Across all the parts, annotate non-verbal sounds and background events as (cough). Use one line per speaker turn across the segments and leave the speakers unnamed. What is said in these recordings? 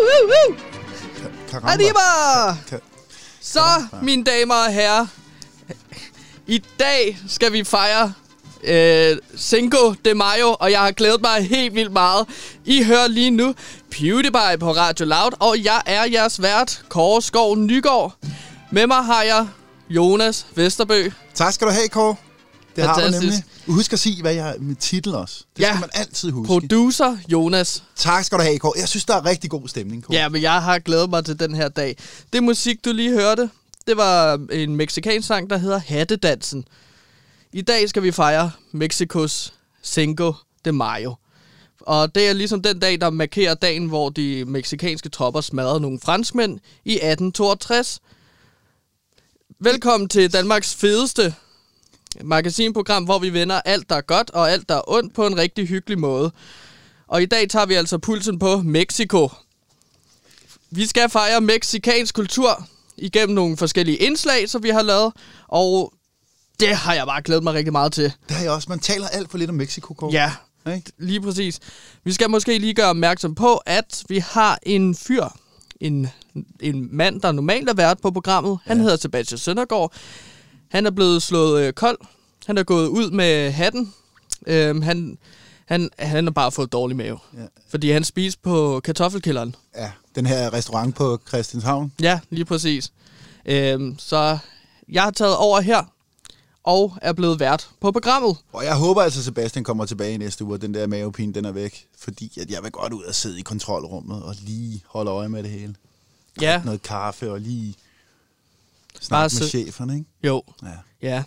woo, woo. Arriba! Så, mine damer og herrer, i dag skal vi fejre øh, Cinco de Mayo, og jeg har glædet mig helt vildt meget. I hører lige nu PewDiePie på Radio Loud, og jeg er jeres vært, Kåre Skov Nygaard. Med mig har jeg Jonas Vesterbø.
Tak skal du have, Kåre. Det har du
Fantastisk.
nemlig. Husk at sige, hvad jeg har med titel også. Det
Ja.
skal man altid huske.
Producer Jonas.
tak skal du have, Kåre. Jeg synes, der er rigtig god stemning, Kåre.
Ja, men jeg har glædet mig til den her dag. Det musik, du lige hørte, det var en meksikansk sang, der hedder Hattedansen. I dag skal vi fejre Mexikos Cinco de Mayo. Og det er ligesom den dag, der markerer dagen, hvor de meksikanske tropper smadrede nogle franskmænd i 1862. Velkommen til Danmarks fedeste magasinprogram, hvor vi vender alt, der er godt og alt, der er ondt på en rigtig hyggelig måde. Og i dag tager vi altså pulsen på Mexico. Vi skal fejre meksikansk kultur igennem nogle forskellige indslag, som vi har lavet, og det har jeg bare glædet mig rigtig meget til.
Det har jeg også. Man taler alt for lidt om Mexico, Kåre.
Ja,
Ikke?
lige præcis. Vi skal måske lige gøre opmærksom på, at vi har en fyr, en, en mand, der normalt er vært på programmet. Han
Ja.
hedder Sebastian Søndergaard. Han er blevet slået øh, kold. Han er gået ud med hatten. Øhm, han, han, han har bare fået dårlig mave.
Ja.
Fordi han spiste på kartoffelkælderen.
ja. Den her restaurant på Christianshavn.
Ja, lige præcis. Øhm, så jeg har taget over her, og er blevet vært på programmet.
Og jeg håber altså, Sebastian kommer tilbage i næste uge, og den der mavepine, den er væk. Fordi at jeg vil godt ud og sidde i kontrolrummet og lige holde øje med det hele.
Ja,
Noget kaffe og lige Snakke med cheferne, ikke?
jo,
Ja.
ja.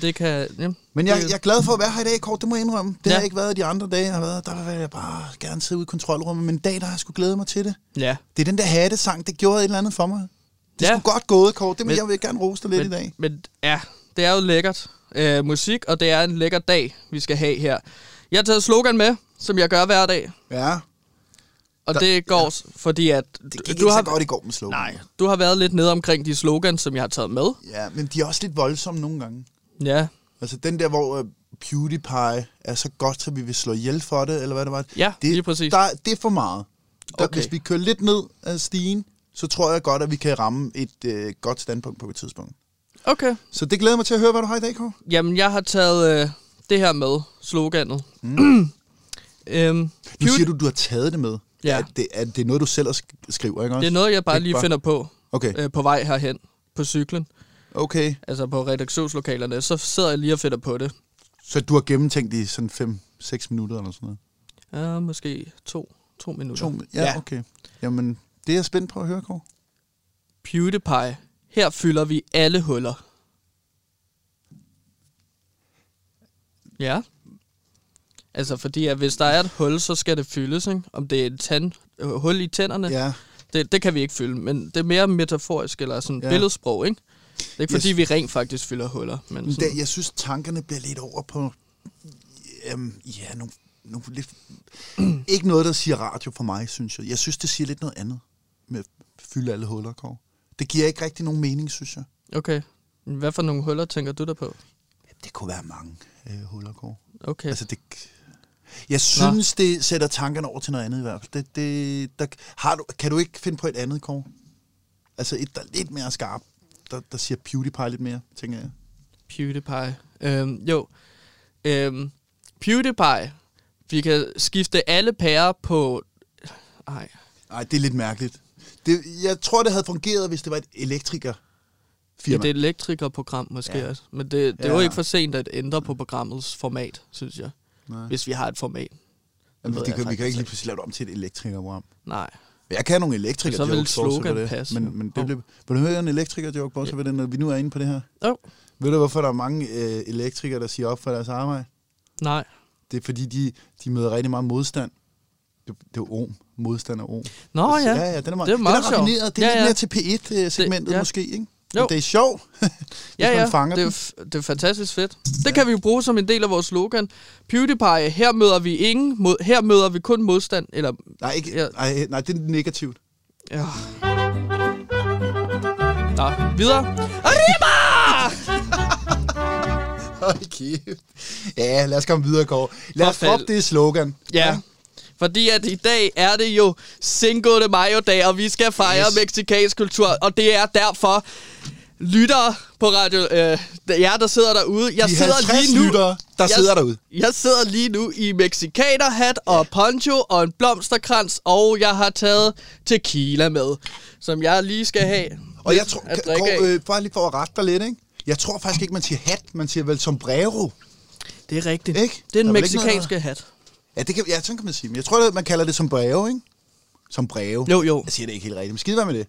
Det kan... Ja.
Men jeg, jeg er glad for at være her i dag, Kort. Det må jeg indrømme. Det
Ja.
har ikke været de andre dage, jeg har været. Der vil jeg bare gerne sidde ude i kontrolrummet. Men en dag, der har jeg skulle glæde mig til det.
Ja,
Det er den der hattesang, det gjorde et eller andet for mig. Det
Ja.
ja. skulle godt gået, Kort. Det
Men-
jeg vil gerne rose dig lidt
men,
i dag.
Men ja, det er jo lækkert øh, musik, og det er en lækker dag, vi skal have her. Jeg har taget slogan med, som jeg gør hver dag.
Ja,
Og
Der-
det går, ja. fordi at...
det gik
du
ikke
har,
så godt i går med slogan.
Nej, du har været lidt nede omkring de slogans, som jeg har taget med.
Ja, men de er også lidt voldsomme nogle gange.
Ja,
Altså den der, hvor uh, PewDiePie er så godt, så vi vil slå ihjel for det, eller hvad det var.
ja
det,
lige præcis.
Der, det er for meget. Der,
Okay.
Hvis vi kører lidt ned af stigen, så tror jeg godt, at vi kan ramme et uh, godt standpunkt på et tidspunkt.
Okay.
Så det glæder mig til at høre, hvad du har i dag, Kåre.
Jamen, jeg har taget øh, det her med, sloganet. Mm. (clears throat) øhm,
Nu siger du, du har taget det med.
Ja.
Er det, er det noget, du selv sk- skriver, ikke også?
det er noget, jeg bare
Ikke
lige
bare-
finder på
Okay,
øh, på vej herhen på cyklen.
okay.
Altså på redaktionslokalerne. Så sidder jeg lige og finder på det.
Så du har gennemtænkt i sådan 5-6 minutter eller sådan noget?
Ja, måske to, to minutter.
To, ja, ja, okay. Jamen, det er jeg spændt på at høre, Kåre.
PewDiePie. Her fylder vi alle huller. Ja. Altså, fordi at hvis der er et hul, så skal det fyldes, ikke? Om det er et tand, øh, hul i tænderne,
Ja,
det, det kan vi ikke fylde. Men det er mere metaforisk, eller sådan
Ja.
billedsprog, ikke? Det er ikke, fordi vi rent faktisk fylder huller. Men
men
sådan,
det, jeg synes, tankerne bliver lidt over på... Øhm, ja, nogle, nogle lidt... (clears throat) ikke noget, der siger radio for mig, synes jeg. Jeg synes, det siger lidt noget andet med at fylde alle huller, Kåre. Det giver ikke rigtig nogen mening, synes jeg.
Okay. Hvad for nogle huller tænker du der på?
Det kunne være mange øh, huller, Kåre.
Okay.
Altså, det, jeg synes, Nå. det sætter tankerne over til noget andet i hvert fald. Det, det, der, har du, kan du ikke finde på et andet, Kåre? Altså et, der er lidt mere skarpt, der, der siger PewDiePie lidt mere, tænker jeg.
PewDiePie. Øhm, jo. Øhm, PewDiePie. Vi kan skifte alle pærer på... Ej.
Nej, det er lidt mærkeligt. Det, jeg tror, det havde fungeret, hvis det var et elektriker
Ja,
firma.
det er et elektrikerprogram måske
Ja.
også. Men det, det er
Ja.
jo ikke for sent at ændre på programmets format, synes jeg.
Nej.
Hvis vi har et format.
Jamen,
ved
det
jeg
kan, vi kan ikke lige pludselig lave det om til et elektrikerprogram.
Nej.
Jeg kan nogle elektriker
Så vil slogan
det.
passe.
Men, men det
Hov.
blev, vil du høre en elektriker joke, bortset fra det, når vi nu er inde på det her?
Jo.
Ved du, hvorfor der er mange øh, elektrikere, der siger op for deres arbejde?
Nej.
Det er fordi, de, de møder rigtig meget modstand. Det, det er om. Modstand og om.
Nå ja.
ja, ja den er meget,
Det er meget
den er raffineret. Det er
Ja,
ja, lidt mere til P1-segmentet
Det- ja.
måske, ikke?
Jo.
Men det er sjovt, (laughs) hvis
Ja, ja.
man fanger
Det er,
den.
det er fantastisk fedt. Det kan vi jo bruge som en del af vores slogan. PewDiePie, her møder vi ingen mod, her møder vi kun modstand. Eller,
Nej, ikke,
Ja.
nej, nej, det er negativt.
ja. Nå, videre. Arriba! (laughs)
Hold kæft. Ja, lad os komme videre, Kåre. Lad os droppe det slogan.
Ja. Fordi at i dag er det jo Cinco de Mayo-dag, og vi skal fejre yes. Meksikansk kultur. Og det er derfor, lyttere på radio, øh, jer der sidder derude, jeg
De
sidder
50
lige nu...
lyttere, der
jeg,
sidder derude.
Jeg sidder lige nu i mexikanerhat og poncho og en blomsterkrans, og jeg har taget tequila med, som jeg lige skal have
Og jeg tror,
at
Kåre,
drikke af.
øh, bare lige for at rette dig lidt, ikke? Jeg tror faktisk ikke, man siger hat, man siger vel sombrero.
Det er rigtigt.
Ikke?
Det er
Der
en
vel ikke
meksikanske hat.
Ja, det kan, ja, sådan kan man sige. Men jeg tror, at man kalder det sombrero, ikke? Sombrero.
Jo, jo.
Jeg siger det ikke helt rigtigt, men skide være med det.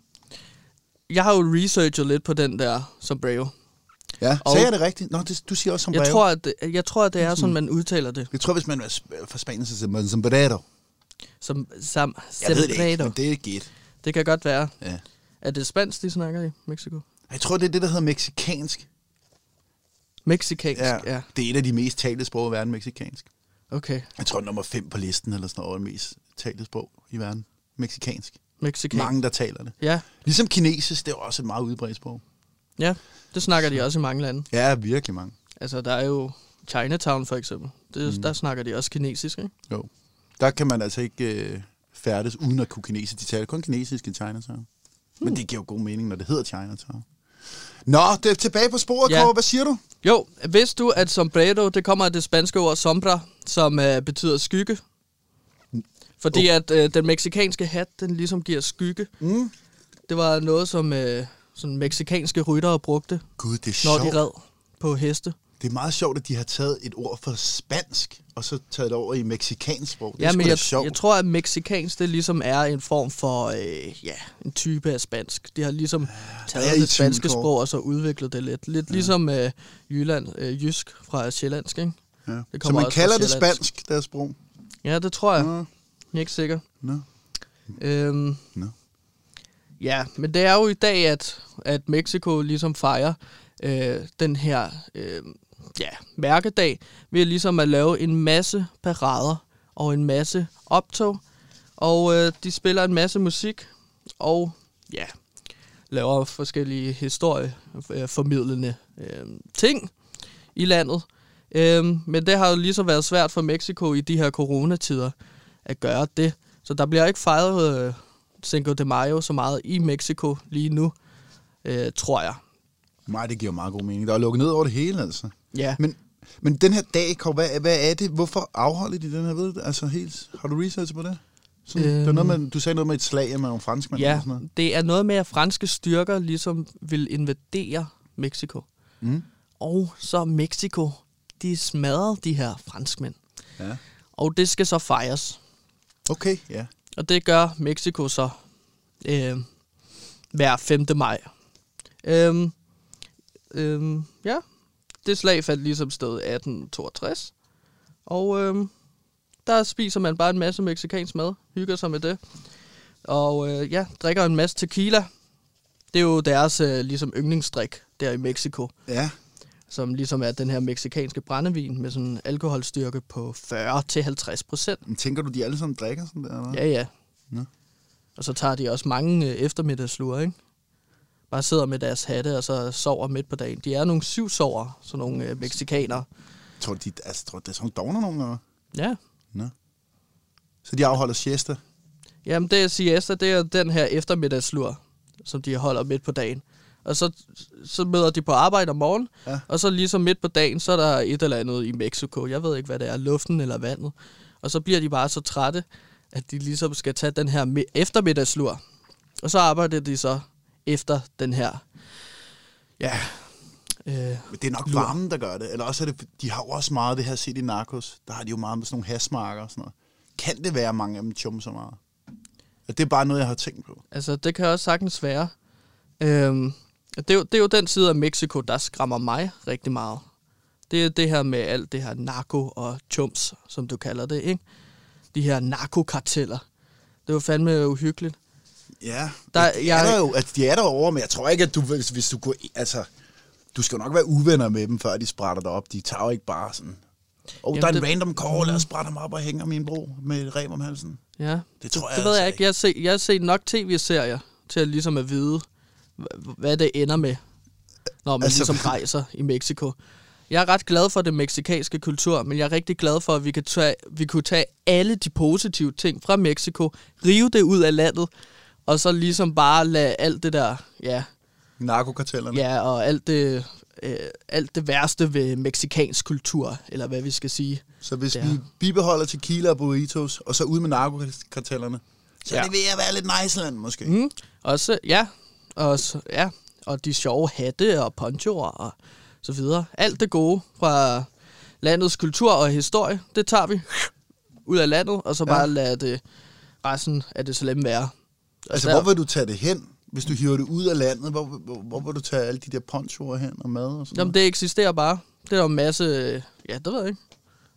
Jeg har jo researchet lidt på den der sombrero.
Ja,
Og-
sagde jeg det rigtigt? Nå, det, du siger også sombrero.
Jeg tror, at det, jeg tror, at det er sådan, man udtaler det.
jeg tror hvis man er fra Spanien, så siger man sombrero.
Som, sam,
Jeg ved det ikke, men det er gæt.
Det kan godt være.
Ja.
Er det spansk, de snakker i Mexico?
Jeg tror, det er det, der hedder meksikansk.
Mexikansk, ja. ja.
Det er et af de mest talte sprog i verden, meksikansk.
Okay,
Jeg tror, nummer 5 på listen, eller sådan noget, mest talte sprog i verden. Meksikansk.
mexikansk.
Mange, der taler det.
Ja,
Ligesom kinesisk, det er også et meget udbredt sprog.
ja. Det snakker de også i mange lande.
Ja, virkelig mange.
Altså, der er jo Chinatown for eksempel. Det, mm. Der snakker de også kinesisk, ikke?
Jo. Der kan man altså ikke øh, færdes uden at kunne kinesisk. De taler kun kinesisk i Chinatown. Men det giver jo god mening, når det hedder Chinatown. Nå, det er tilbage på sporet,
Ja.
Kåre. Hvad siger du?
Jo, vidste du, at sombrero, det kommer af det spanske ord sombra, som øh, betyder skygge? Fordi at øh, den meksikanske hat, den ligesom giver skygge.
Mm.
Det var noget, som øh, sådan meksikanske ryttere brugte,
Gud, det er
når
sjovt.
de red på heste.
Det er meget sjovt, at de har taget et ord fra spansk, og så taget det over i meksikansk sprog. Det er
Ja,
sgu
men jeg,
sjovt.
jeg tror, at mexikansk, det ligesom er en form for, øh, ja, en type af spansk. De har ligesom
er
taget
i
det spanske sprog, og så udviklet det lidt. Lidt ja. ligesom øh, Jylland, øh, jysk fra sjællandsk, ikke?
Ja.
det
Så man kalder det spansk, deres sprog?
Ja, det tror jeg.
Nå,
Jeg er ikke sikker.
nå,
Øhm,
nå.
ja, men det er jo i dag, at, at Mexico ligesom fejrer øh, den her øh, ja, mærkedag ved ligesom at lave en masse parader og en masse optog. Og øh, de spiller en masse musik og ja, laver forskellige historieformidlende øh, ting i landet. Øhm, men det har jo lige så været svært for Mexico i de her coronatider at gøre det. Så der bliver ikke fejret øh, Cinco de Mayo så meget i Mexico lige nu, øh, tror jeg.
Nej, det giver meget god mening. Der er lukket ned over det hele, altså.
Ja.
Men, men den her dag, hvad, hvad er det? Hvorfor afholder de den her? Ved du, altså helt, har du research på det? Sådan, øhm, det var noget med, du sagde noget med et slag med nogle franskmænd
Ja,
og sådan noget.
det er noget med, at franske styrker ligesom vil invadere Mexico.
Mm.
Og så Mexico, de smadrede de her franskmænd.
Ja.
Og det skal så fejres.
Okay, ja.
Og det gør Mexico så øh, hver 5. maj. Øhm, øhm, ja, det slag faldt ligesom sted 1862. Og øhm, der spiser man bare en masse meksikansk mad, hygger sig med det. Og øh, ja, drikker en masse tequila. Det er jo deres øh, ligesom yndlingsdrik der i Mexico,
Ja,
som ligesom er den her meksikanske brændevin med sådan en alkoholstyrke på 40-50 procent.
tænker du, de alle sammen drikker sådan der? Eller?
Ja, ja.
Nå.
Og så tager de også mange øh, eftermiddagslure, ikke? Bare sidder med deres hatte, og så sover midt på dagen. De er nogle syv sover, sådan nogle øh, meksikanere.
Tror du, de, altså, tror det er sådan nogle dogner nogen? Eller?
Ja.
Nå. Så de afholder siesta?
Jamen, det er siesta, det er den her eftermiddagslur, som de holder midt på dagen. Og så, så møder de på arbejde om morgenen,
Ja.
og så ligesom midt på dagen, så er der et eller andet i Mexico. Jeg ved ikke, hvad det er, luften eller vandet. Og så bliver de bare så trætte, at de ligesom skal tage den her mi- eftermiddagslur. Og så arbejder de så efter den her, ja, øh,
Men det er nok
Lur.
varmen, der gør det. Eller også er det, de har jo også meget det her set i Narcos. Der har de jo meget med sådan nogle hasmarker og sådan noget. Kan det være, at mange af dem chum så meget? Det er bare noget, jeg har tænkt på.
Altså, det kan også sagtens være. Øhm, det, er jo, det er jo den side af Mexico, der skræmmer mig rigtig meget. Det er det her med alt det her narko og chums, som du kalder det, ikke? De her narkokarteller. Det var fandme uhyggeligt.
Ja,
Der-
der, de,
jeg-
er der jo, altså, de er der over, men jeg tror ikke, at du, hvis, hvis du går, altså, du skal jo nok være uvenner med dem, før de sprætter dig op. De tager jo ikke bare sådan, oh,
Jamen,
der er en
det-
random call, lad os sprætte ham op og hænge en bro med et rem om halsen.
Ja,
Det tror jeg
det ved
altså
jeg ikke. Jeg har, set, jeg har set nok tv-serier til at ligesom at vide, hvad det ender med, når man
Altså-
ligesom rejser i Mexico. Jeg er ret glad for det meksikanske kultur, men jeg er rigtig glad for, at vi, kan tage, vi kunne tage alle de positive ting fra Mexico, rive det ud af landet, og så ligesom bare lade alt det der, ja,
Narkokartellerne.
ja og alt det, øh, alt det værste ved meksikansk kultur, eller hvad vi skal sige.
Så hvis
Ja.
vi bibeholder tequila og burritos, og så ud med narkokartellerne, så
Ja.
det vil jeg være lidt niceland måske. Mm.
Også, ja, og, ja, og de sjove hatte og ponchoer og så videre. Alt det gode fra landets kultur og historie, det tager vi ud af landet, og så
Ja.
bare lade det resten af det slemme være. Og
Altså,
der-
hvor vil du tage det hen, hvis du hiver det ud af landet? Hvor, hvor, hvor vil du tage alle de der ponchoer hen og mad og sådan
Jamen, det eksisterer bare. Det er der en masse... Ja, det ved jeg ikke.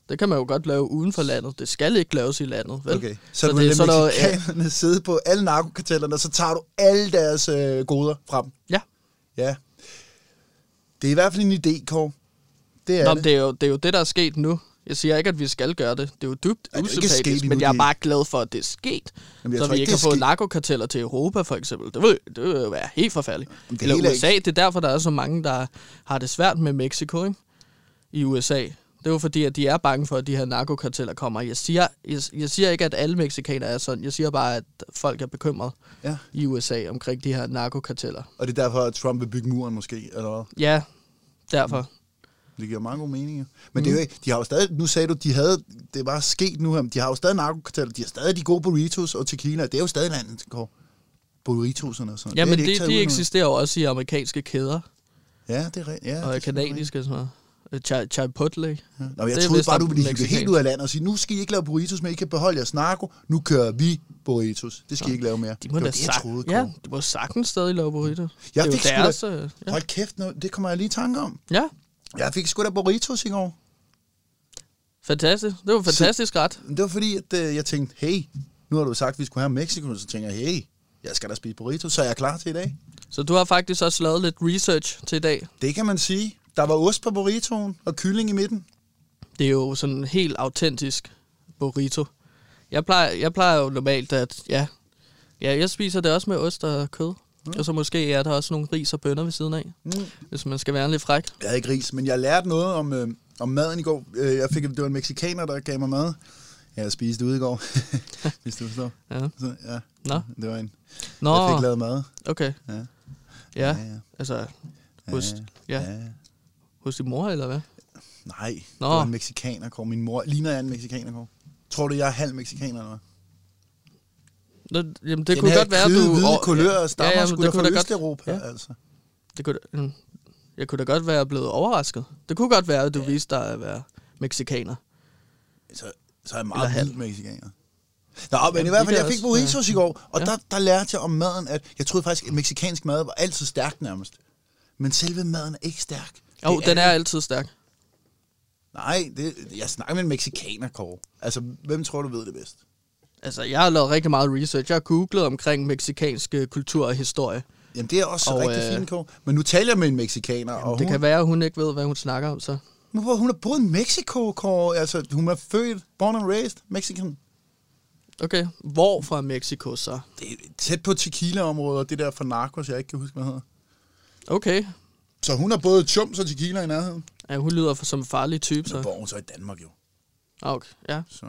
Det kan man jo godt lave uden for landet. Det skal ikke laves i landet, vel?
Okay, så,
Så
du
det- så
lade
der-
mexikanerne sidde på alle narkokartellerne, og så tager du alle deres øh, goder frem.
Ja.
Ja. Det er i hvert fald en idé, Kåre. Det er
Nå,
det.
det er, jo, det er jo det, der er sket nu. Jeg siger ikke, at vi skal gøre det. Det er jo dybt
Ej, ikke
usympatisk, men jeg er bare glad for, at det er sket.
Jamen,
så vi
ikke,
ikke
det
kan
er
få
sket.
narkokarteller til Europa, for eksempel. Det vil, det vil jo være helt forfærdeligt.
Men det
Eller
er
USA, det er derfor, der er så mange, der har det svært med Mexico, ikke? I USA. Det er jo fordi, at de er bange for, at de her narkokarteller kommer. Jeg siger, jeg, jeg siger ikke, at alle mexikanere er sådan. Jeg siger bare, at folk er bekymrede
Ja.
i USA omkring de her narkokarteller.
Og det er derfor, at Trump vil bygge muren måske, eller hvad?
Ja, derfor.
Det giver mange gode meninger. Men mm. det er jo ikke, de har jo stadig, nu sagde du, de havde, det var sket nu her, de har jo stadig narkokarteller, de har stadig de gode burritos og tequila, det er jo stadig landet, går. Burritoserne og sådan.
Ja, men
er
de, de eksisterer jo også i amerikanske kæder.
Ja, det er rigtigt. Ja,
og
det
kanadiske og sådan noget. Chi- Chipotle.
Ja. Nå, jeg
Det
troede bare, du ville hive helt ud af landet og sige, nu skal I ikke lave burritos, men I kan beholde jeres narko. Nu kører vi burritos. Det skal I ikke lave mere.
De må
det
da
var det, jeg troede,
ja, de må sagtens stadig lave burrito.
Jeg
det
fik sgu da-
deres, øh, ja.
Hold kæft, nu, det kommer jeg lige i tanke om.
ja,
Jeg fik sgu da burritos i går.
fantastisk. Det var en fantastisk ret.
Men Det var fordi, at øh, jeg tænkte, hey, nu har du sagt, at vi skulle have Mexico, så tænker jeg, hey, jeg skal da spise burritos, så er jeg klar til i dag.
Så du har faktisk også lavet lidt research til i dag.
Det kan man sige. Der var ost på burritoen og kylling i midten.
Det er jo sådan en helt autentisk burrito. Jeg plejer, jeg plejer jo normalt, at ja, ja, jeg spiser det også med ost og kød. Mm. Og så måske er der også nogle ris og bønner ved siden af,
Mm.
hvis man skal være lidt fræk.
Jeg havde ikke ris, men jeg lærte noget om, øh, om maden i går. Øh, jeg fik, det var en mexikaner, der gav mig mad. Jeg spiste ude i går, (laughs) hvis du forstår.
Ja.
Så, ja,
Nå,
det var en.
Nå
Jeg fik lavet mad.
okay.
Ja.
Ja,
ja.
altså hos,
ja.
ja,
ja.
Hos din mor, eller hvad?
Nej,
Nå.
det var en mexikaner, Kåre. Min mor ligner jeg en mexikaner, Kåre. Tror du, jeg er halv mexikaner, eller hvad?
Nå, jamen, det
Den
kunne godt være,
hvide,
du...
hvide
og-
kulør stammer ja,
ja,
ja, sgu
det
da fra
da godt-
Østeuropa,
ja.
altså.
Det kunne, da- jeg kunne da godt være blevet overrasket. Det kunne godt være, at du ja. viste dig at være meksikaner.
Så, så er jeg meget
halv.
mexikaner. Nå, men
Jamen,
i hvert fald, jeg fik burritos i går, og
Ja.
der, der lærte jeg om maden, at jeg troede faktisk, at meksikansk mad var altid stærk nærmest. Men selve maden er ikke stærk.
Jo,
Det
den er altid stærk.
Nej, det, jeg snakker med en mexikaner, Kåre. Altså, hvem tror du ved det bedst?
Altså, jeg har lavet rigtig meget research. Jeg har googlet omkring meksikansk øh, kultur og historie.
Jamen, det er også
Og,
og, rigtig
øh,
fint, Kåre. Men nu taler jeg med en mexikaner, og
Det
hun,
kan være, at hun ikke ved, hvad hun snakker om, så...
Men hvor- hun er boet i Mexico, Kåre. Altså, hun er født, born and raised, Mexican.
Okay, hvor fra Mexico så?
Det er tæt på tequila-området, og det der for narkos, jeg ikke kan huske, hvad hedder.
Okay,
Så hun har både chums og tequila i nærheden.
ja, hun lyder for, som en farlig type,
Så
så...
bor hun så i Danmark jo.
Ah, Okay, ja.
Så.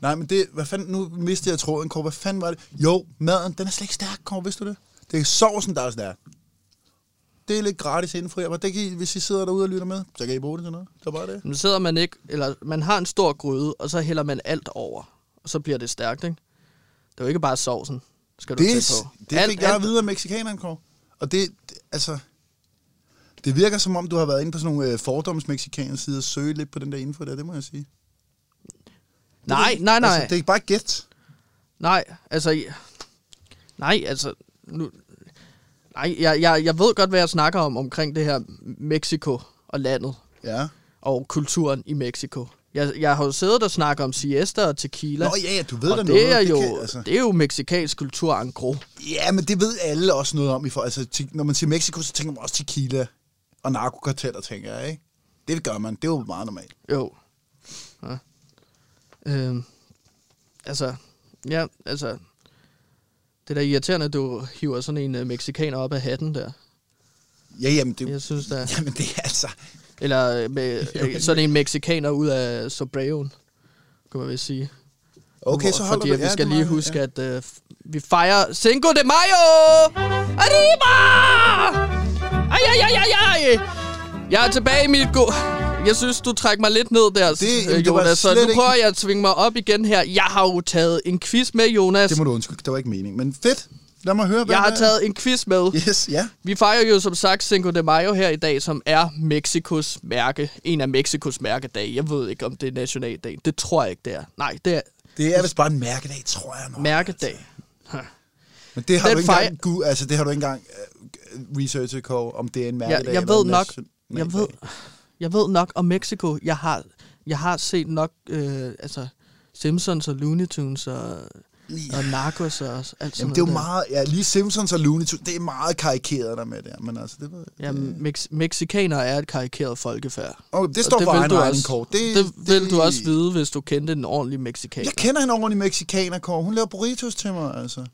Nej, men det, hvad fanden, nu mistede jeg tråden, Kåre. Hvad fanden var det? Jo, maden, den er slet ikke stærk, Kåre, vidste du det? Det er sovsen, der er stærk. Det er lidt gratis info, men det kan I, hvis I sidder derude og lytter med, så kan I bruge det til noget. Så bare det.
Men sidder man ikke... Eller man har en stor gryde, og så hælder man alt over. Og så bliver det stærkt, ikke? Det er jo ikke bare sovsen, skal du
Det,
på.
det fik jeg at vide af mexikaneren, Kåre. Og det, det, altså... Det virker som om, du har været inde på sådan nogle øh, fordomsmexikanske sider og søge lidt på den der info der, det må jeg sige.
Nej, nej, nej.
Altså, det er ikke bare gæt.
Nej, altså... Nej, altså... Nu, nej, jeg, jeg, jeg ved godt, hvad jeg snakker om omkring det her Mexico og landet
Ja.
og kulturen i Mexico. Jeg, jeg har jo siddet og snakket om siesta og tequila.
Nå ja, ja, du ved da
det
noget.
er jo,
kan, altså.
det er jo meksikansk kultur en gros.
Ja, men det ved alle også noget om. I for, altså, te, når man siger Mexico, så tænker man også tequila og narkokarteller, tænker jeg, ikke? Det gør man. Det er jo meget normalt.
Jo. Ja. Øhm, altså, ja, altså... Det er da irriterende, at du hiver sådan en uh, mexikaner op af hatten der.
Ja, jamen, det,
Jeg synes da...
jamen, det er altså...
Eller øh, med, (laughs) øh, sådan en mexikaner ud af Sobreoen, kan man vel sige.
Okay, så holder
Fordi
du.
vi
Ja,
skal lige
meget-
huske, at øh, vi fejrer Cinco de Mayo! Arriba! Ej, ej, ej, ej, ej! Jeg er tilbage i mit go... Jeg synes, du trækker mig lidt ned der,
Det- var
Jonas. Så nu
ikke-
prøver jeg at tvinge mig op igen her. Jeg har jo taget en quiz med, Jonas.
Det må du undskylde, det var ikke mening. Men fedt. Lad mig høre, hvad
Jeg har taget en quiz med.
Yes, ja.
Vi fejrer jo som sagt Cinco de Mayo her i dag, som er Mexikos mærke. En af Mexikos mærkedage. Jeg ved ikke, om det er nationaldag. Det tror jeg ikke, det er. Nej, det er
Det er vist bare en mærkedag, tror jeg nok.
mærkedag.
Men det har
Den
du ikke
fejr-
engang, altså, det har du ikke engang researchet, Kåre, om det er en mærkedag.
Jeg, jeg ved nok, jeg ved, jeg ved nok om Mexico. Jeg har, jeg har set nok, øh, altså Simpsons og Looney Tunes og, og Narcos og alt sådan
Jamen, det er jo meget, ja, lige Simpsons og Looney Tunes, det er meget karikeret der med der, men altså, det jeg.
Ja, mex- mexikanere er et karikeret folkefærd.
Oh, det
Og
står
det
for egen regning, Kåre.
Det, det, vil du også vide, hvis du kendte en ordentlig mexikaner.
Jeg kender en ordentlig mexikaner, Kåre. Hun laver burritos til mig, altså.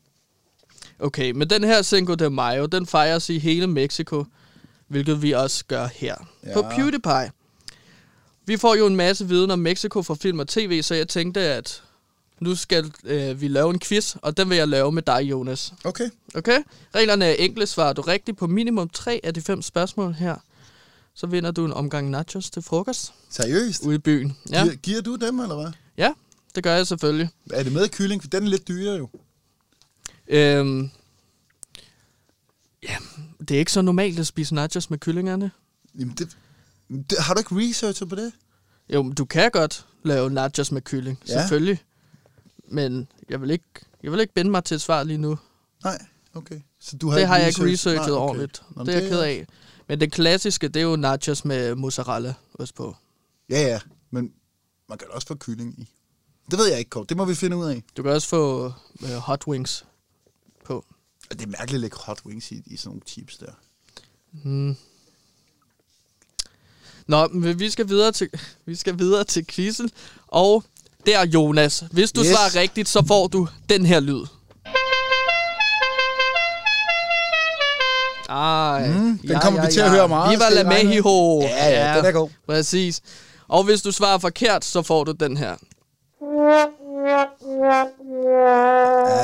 Okay, men den her Cinco de Mayo, den fejres i hele Mexico, hvilket vi også gør her ja. på. PewDiePie. Vi får jo en masse viden om Mexico fra film og tv, så jeg tænkte, at nu skal øh, vi lave en quiz, og den vil jeg lave med dig, Jonas.
Okay.
Okay? Reglerne er enkle. Svarer du rigtigt på minimum tre af de fem spørgsmål her, så vinder du en omgang nachos til frokost
Seriøst?
ude i byen. Ja,
Giver, giver du dem, eller hvad?
ja det gør jeg selvfølgelig.
Er det med kylling? For den er lidt dyrere jo.
Øhm, ja, det er ikke så normalt at spise nachos med kyllingerne.
Jamen, det, det, har du ikke researchet på det?
Jo, men du kan godt lave nachos med kylling,
Ja.
selvfølgelig. Men jeg vil, ikke, jeg vil ikke binde mig til et svar lige nu.
Nej, okay. Så du har
det har jeg ikke
researchet- Nej, okay.
ordentligt.
Nå,
det er jeg ked af. Men det klassiske, det er jo nachos med mozzarella også på.
Ja, ja, men man kan også få kylling i. Det ved jeg ikke, Kåre. Det må vi finde ud af.
Du kan også få øh, hot wings på.
Og Det er mærkeligt at lægge hot wings i, i sådan nogle chips der.
Hmm. Nå, men vi skal videre til, (laughs) vi skal videre til quizzen. Og der, Jonas, hvis du
Yes.
svarer rigtigt, så får du den her lyd. Ej,
Mm, den kommer vi til at høre meget,
Viva la? Mexico.
Ja, ja, den er god.
Præcis. Og hvis du svarer forkert, så får du den her.
Ja,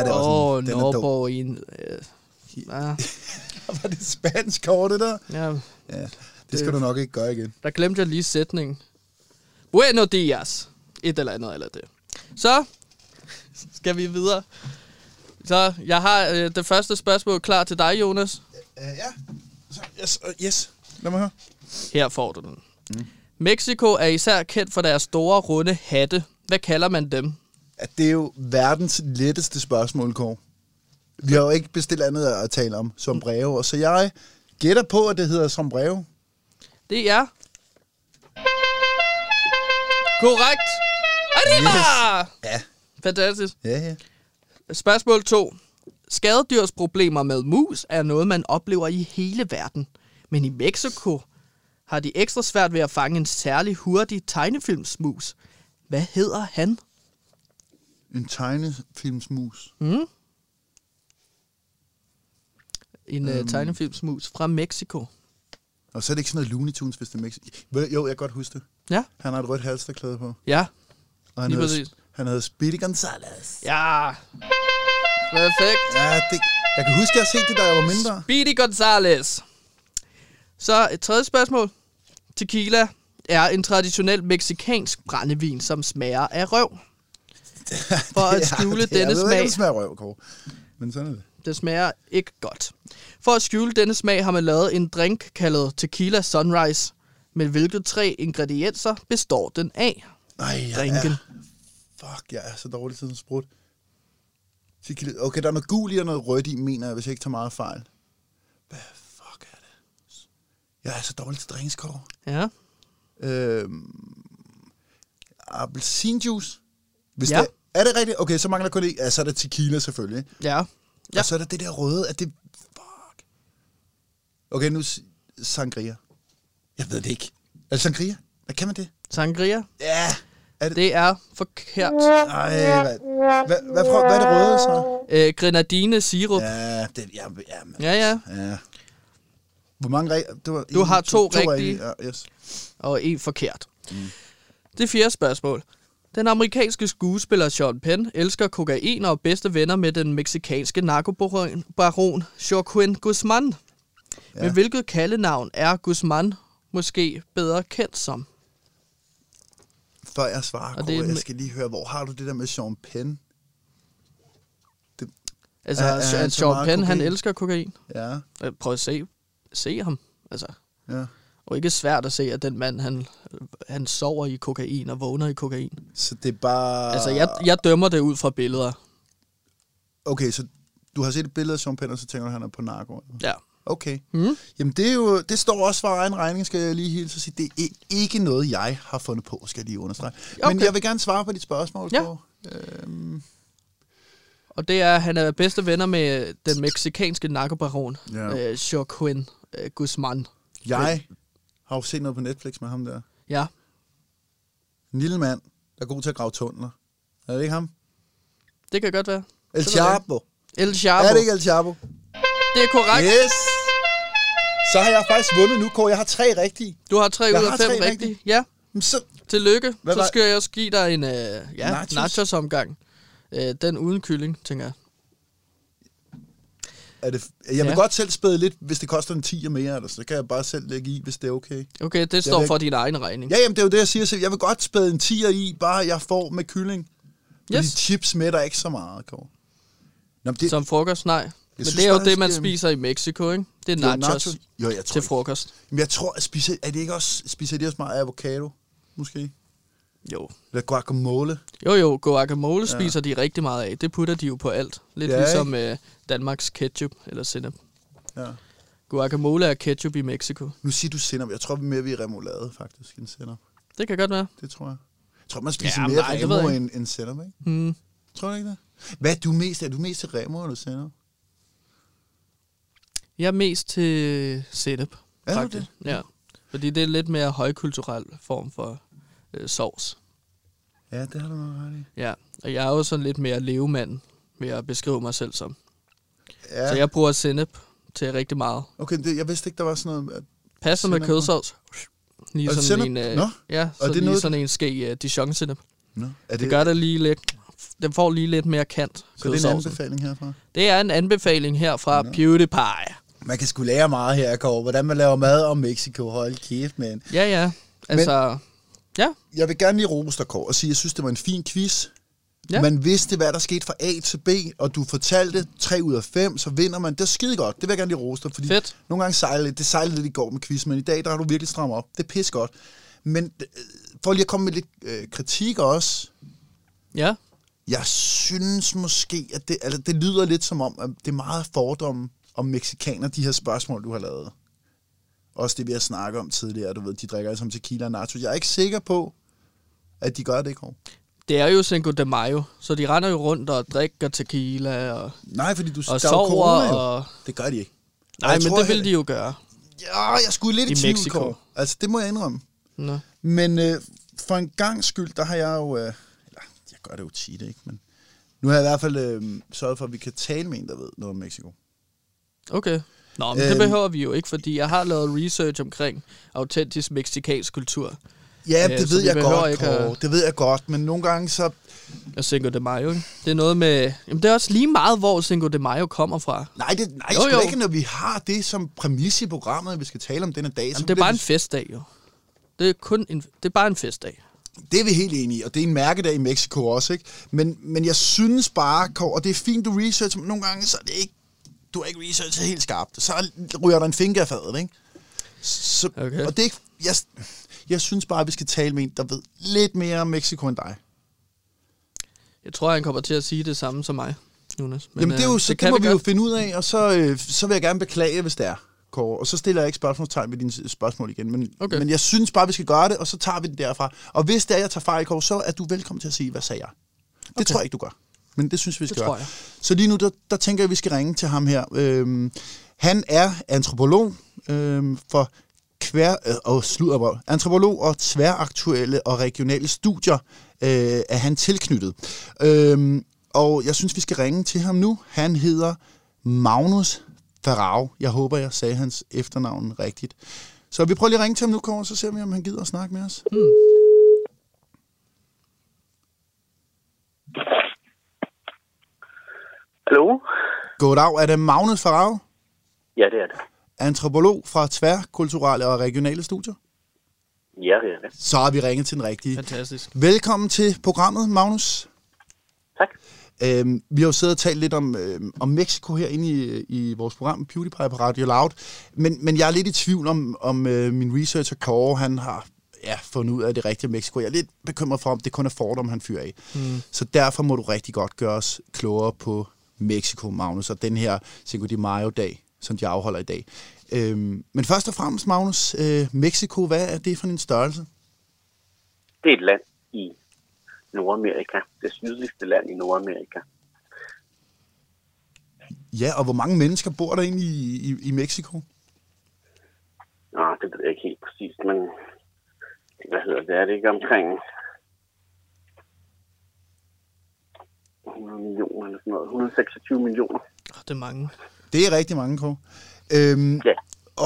det er også
Åh,
en, den er.
Norborg i en... Ja, (laughs)
Var det spansk kort, det der?
ja,
Ja, det skal du nok ikke gøre igen.
Der glemte jeg lige sætningen. Bueno dias. Et eller andet eller det. Så skal vi videre. Så jeg har øh, det første spørgsmål klar til dig, Jonas.
Uh, ja. Så, yes, uh, yes. Lad mig høre.
Her får du den. Mm. Mexico er især kendt for deres store, runde hatte. Hvad kalder man dem?
At det er jo verdens letteste spørgsmål, Kåre. Vi har jo ikke bestilt andet at tale om sombrero, så jeg gætter på, at det hedder sombrero.
Det er... Korrekt! Arriba! Yes.
Ja.
Fantastisk.
Ja, ja.
Spørgsmål 2. Skadedyrsproblemer med mus er noget, man oplever i hele verden. Men i Mexico har de ekstra svært ved at fange en særlig hurtig tegnefilmsmus. Hvad hedder han?
En tegnefilmsmus.
Mm? En øhm. uh, tegnefilmsmus fra Mexico.
Og så er det ikke sådan noget Looney Tunes, hvis det er Mexico. Jo, jeg kan godt huske det.
Ja,
Han har et rødt halsterklæde på.
ja,
Og han
Lige
hedder,
præcis.
han hedder Speedy Gonzales.
ja. Perfekt.
Ja, det, jeg kan huske, at jeg har set det, da jeg var mindre.
Speedy Gonzales. Så et tredje spørgsmål. Tequila er en traditionel meksikansk brændevin, som smager af røv. (laughs) For at skjule
er,
denne
jeg ved ikke,
smag.
det smager røv, Kåre. Men sådan er det.
Det smager ikke godt. For at skjule denne smag har man lavet en drink kaldet Tequila Sunrise. Men hvilke tre ingredienser består den af?
Nej, jeg
Drinken.
er, fuck, jeg er så dårlig til sådan sprut. Tequila- Okay, der er noget gul i og noget rødt i, mener jeg, hvis jeg ikke tager meget fejl. Hvad fuck er det? Jeg er så dårlig til drinkskår.
Ja.
Øhm, appelsinjuice. Hvis
Ja.
det, er det rigtigt? Okay, så mangler kun det. Ja, så er det tequila selvfølgelig.
Ja.
Ja. Og så er der det der røde, at det... Fuck. Okay, nu sangria. Jeg ved det ikke. Er det sangria? Hvad kan man det?
Sangria.
Ja. Er det...
Det er forkert.
Ej, hvad, hvad, hvad, prøv, hvad er det røde så?
Øh, grenadine sirup.
Ja, det, ja, ja, men,
Ja, ja.
ja. Hvor mange var
Du
en,
har to rigtige.
Ja, yes.
og en forkert. Mm. Det fjerde spørgsmål. Den amerikanske skuespiller Sean Penn elsker kokain og er bedste venner med den meksikanske narkobaron baron Joaquin Guzman. Ja. Men hvilket kaldenavn er Guzman måske bedre kendt som?
Før jeg svarer,
Og det
Kåre,
er
jeg skal lige høre, hvor har du det der med Sean Penn?
Altså,
Er-
er,
er
er
han så
Sean Penn, han
kokain?
elsker kokain.
Ja,
Øh, Prøv at se, se ham. Altså,
ja.
Og ikke svært at se, at den mand, han, han sover i kokain og vågner i kokain.
Så det er bare...
Altså, jeg, jeg dømmer det ud fra billeder.
Okay, så du har set et billede af Sean Penn, og så tænker du, at han er på narko?
Ja.
Okay.
Mm.
Jamen, det, er jo, det står også for egen regning, skal jeg lige hilse at sige. Det er ikke noget, jeg har fundet på, skal jeg lige understrege. Okay. Men jeg vil gerne svare på dit spørgsmål.
Ja.
Kåre. Øhm,
Og det er, at han er bedste venner med den meksikanske narkobaron,
Ja.
ja. øh, Joaquin øh, Guzman.
jeg har jo set noget på Netflix med ham der.
Ja,
En lille mand, der er god til at grave tunneler. Er det ikke ham?
det kan godt være.
El Chapo.
El Chapo.
Er det ikke El Chapo?
Det er korrekt.
Yes! Så har jeg faktisk vundet nu, Kåre. Jeg har tre rigtige.
Du har tre
Jeg
ud af fem rigtige.
rigtige.
Ja,
Men Så,
tillykke.
Hvad
så skal jeg også give dig en øh, ja,
Nachos?
nachos-omgang. Øh, den uden kylling, tænker jeg.
Er det, jeg vil
Ja.
godt selv spæde lidt, hvis det koster en 10 mere, eller så kan jeg bare selv lægge i, hvis det er okay.
Okay, det står
vil-
for din egen regning.
Ja, jamen, det er jo det, jeg siger. Så jeg vil godt spæde en 10'er i, bare jeg får med kylling. Fordi
Yes.
chips med ikke så meget, Kåre. Nå, det,
Som frokost, nej. Men
synes
det er jo det, man
øh,
spiser i Mexico, ikke? Det er
det er
nachos,
nachos. Jo, jeg tror,
til frokost.
Men jeg tror, at spiser, er det ikke også, spiser de også meget avocado, måske?
Jo.
Eller guacamole?
Jo, jo, guacamole ja. spiser de rigtig meget af. Det putter de jo på alt. Lidt
Ja,
ligesom øh, Danmarks ketchup eller sennep.
Ja.
Guacamole er ketchup i Mexico.
Nu siger du sennep. Jeg tror mere, vi er remoulade, faktisk, end sennep.
Det kan godt være.
Det tror jeg. Jeg tror, man spiser
Ja,
mere
nej, det
remo end, end sennep, ikke?
Hmm.
Tror du ikke det? Hvad er du mest? Er du mest til remo eller sennep?
Jeg er mest til sennep,
Er
faktisk. Ja. Fordi det er lidt mere højkulturel form for øh, sovs.
Ja, det har du nok ret i.
Ja. Og jeg er jo sådan lidt mere levemand, vil jeg beskrive mig selv som.
Ja.
Så jeg bruger sennep til rigtig meget.
Okay, det, jeg vidste ikke, der var sådan noget...
Passer med kødsovs. Lige sådan
sennep?
en, øh,
Nå,
ja, så
det
lige
noget-
sådan en ske uh, dijon sennep.
Nå, er
Det, det gør det lige lidt. Den får lige lidt mere kant.
Så det er en anbefaling herfra?
Det er en anbefaling her fra
Nå.
PewDiePie.
Man kan sgu lære meget her, Kåre. Hvordan man laver mad om Mexico. Hold kæft, mand.
Ja, ja. Altså, ja.
Jeg vil gerne lige rose dig, Kåre, og sige, at jeg synes, det var en fin quiz. Ja. Man vidste, hvad der skete fra A til B, og du fortalte 3 ud af 5, så vinder man. Det er skide godt. Det vil jeg gerne lige rose dig, fordi
Fedt.
nogle gange sejler lidt, det sejlede lidt i går med quiz, men i dag, der har du virkelig strammet op. Det er pis godt. Men øh, for lige at komme med lidt øh, kritik også,
Ja.
jeg synes måske, at det, altså, det lyder lidt som om, at det er meget fordomme om mexikaner, de her spørgsmål, du har lavet. Også det, vi har snakket om tidligere, du ved, de drikker som tequila og nachos. Jeg er ikke sikker på, at de gør det, Kåre.
Det er jo Cinco de Mayo, så de render jo rundt og drikker tequila og,
Nej, fordi du
og
er
sover.
corona.
Og...
Det gør de ikke.
Nej, men
tror
det vil
heller-
de jo gøre.
Ja, jeg skulle lidt i,
I
tvivl,
Mexico.
Kåre. Altså, det må jeg indrømme.
Nå.
Men øh, for en gang skyld, der har jeg jo... Øh, eller, jeg gør det jo tit, ikke? Men nu har jeg i hvert fald øh, sørget for, at vi kan tale med en, der ved noget om Mexico.
Okay. Nå, men
Øhm.
det behøver vi jo ikke, fordi jeg har lavet research omkring autentisk meksikansk kultur.
Ja,
Øh,
det ved jeg godt,
ikke at-
Det ved jeg godt, men nogle gange så...
Og Cinco de Mayo, ikke? Det er noget med... Jamen, det er også lige meget, hvor Cinco de Mayo kommer fra.
Nej, det, nej
Jo, jo.
ikke, når vi har det som præmis i programmet, at vi skal tale om denne dag. så
Jamen, det er bare en
det-
festdag, jo. Det er, kun en, det er bare en festdag.
Det er vi helt enige i, og det er en mærkedag i Mexico også, ikke? Men, men jeg synes bare, og det er fint, du researcher, men nogle gange så er det ikke... Du har ikke researchet helt skarpt. Så ryger der en finger af fadet, ikke? Så,
Okay.
Og det er ikke... Jeg, jeg synes bare, at vi skal tale med en, der ved lidt mere om Mexico end dig.
Jeg tror, han kommer til at sige det samme som mig, Jonas.
Men, Jamen det, er jo,
øh,
så, det,
kan
må vi, jo
godt.
finde ud af, og så, øh, så vil jeg gerne beklage, hvis det er, Kåre. Og så stiller jeg ikke spørgsmålstegn ved dine spørgsmål igen. Men,
Okay.
men jeg synes bare, vi skal gøre det, og så tager vi det derfra. Og hvis det er, jeg tager fejl, Kåre, så er du velkommen til at sige, hvad sagde jeg? Det
Okay.
tror jeg ikke, du gør. Men det synes vi, skal
Det tror
gøre.
jeg.
Så lige nu, der, der tænker jeg, at vi skal ringe til ham her. Øhm, han er antropolog øhm, for kvær, øh, og sludderbrøv. Antropolog og tværaktuelle og regionale studier øh, er han tilknyttet. Øhm, og jeg synes, vi skal ringe til ham nu. Han hedder Magnus Farao. Jeg håber, jeg sagde hans efternavn rigtigt. Så vi prøver lige at ringe til ham nu, Kåre, så ser vi, om han gider at snakke med os. Hmm.
Hallo?
Goddag, er det Magnus Farao?
Ja, det er det.
Antropolog fra tværkulturelle og regionale studier?
Ja, det er det.
Så har vi ringet til den rigtige.
Fantastisk.
Velkommen til programmet, Magnus.
Tak.
Øhm, vi har jo siddet og talt lidt om, øhm, om Mexico herinde i, i vores program PewDiePie på Radio Loud, men, men jeg er lidt i tvivl om, om øh, min researcher Kåre, han har ja, fundet ud af det rigtige Mexico. Jeg er lidt bekymret for, om det kun er fordom, han fyrer af. Mm. Så derfor må du rigtig godt gøre os klogere på Mexico, Magnus, og den her Cinco de Mayo-dag, som de afholder i dag. Øhm, men først og fremmest, Magnus, øh, Mexico, hvad er det for en størrelse?
Det er et land i Nordamerika. Det sydligste land i Nordamerika.
Ja, og hvor mange mennesker bor der egentlig i, i, i Mexico?
Nå, det ved jeg ikke helt præcist, men hvad hedder det? Er det ikke omkring 100 millioner eller sådan noget? 126 millioner.
Oh, det er mange.
Det er rigtig mange, Kåre. Øhm,
Ja.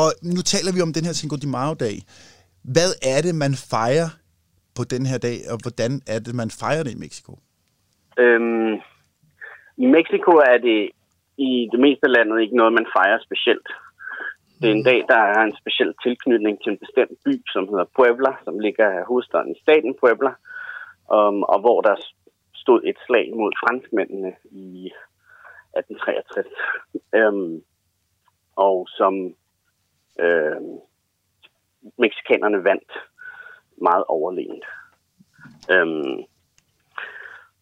Og nu taler vi om den her Cinco de Mayo-dag. Hvad er det, man fejrer på den her dag, og hvordan er det, man fejrer det i Mexico?
Øhm, I Mexico er det i det meste af landet ikke noget, man fejrer specielt. Det er en dag, der er en speciel tilknytning til en bestemt by, som hedder Puebla, som ligger hovedstaden i staten Puebla, um, og hvor der stod et slag mod franskmændene i 1863, øhm, og som øhm, mexikanerne vandt meget overlegent. Øhm,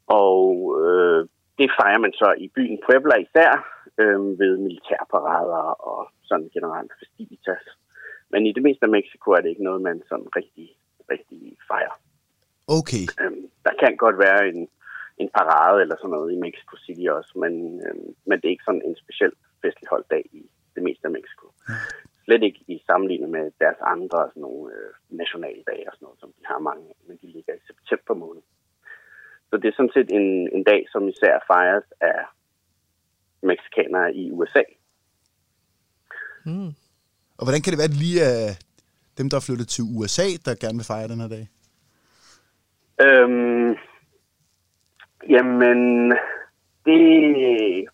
og øh, det fejrer man så i byen Puebla især øh, ved militærparader og sådan generelt festivitas. Men i det meste af Mexico er det ikke noget, man sådan rigtig, rigtig fejrer.
Okay,
Øhm, der kan godt være en, en parade eller sådan noget i Mexico City også, men, øhm, men det er ikke sådan en speciel festlig holdt dag i det meste af Mexico. Slet ikke i sammenligning med deres andre sådan nogle, øh, nationaldage og sådan noget, som de har mange af, men de ligger i september måned. Så det er sådan set en, en dag, som især fejres af mexikanere i USA.
Mm.
og hvordan kan det være, at lige er dem, der er flyttet til USA, der gerne vil fejre den her dag?
Øhm, jamen, det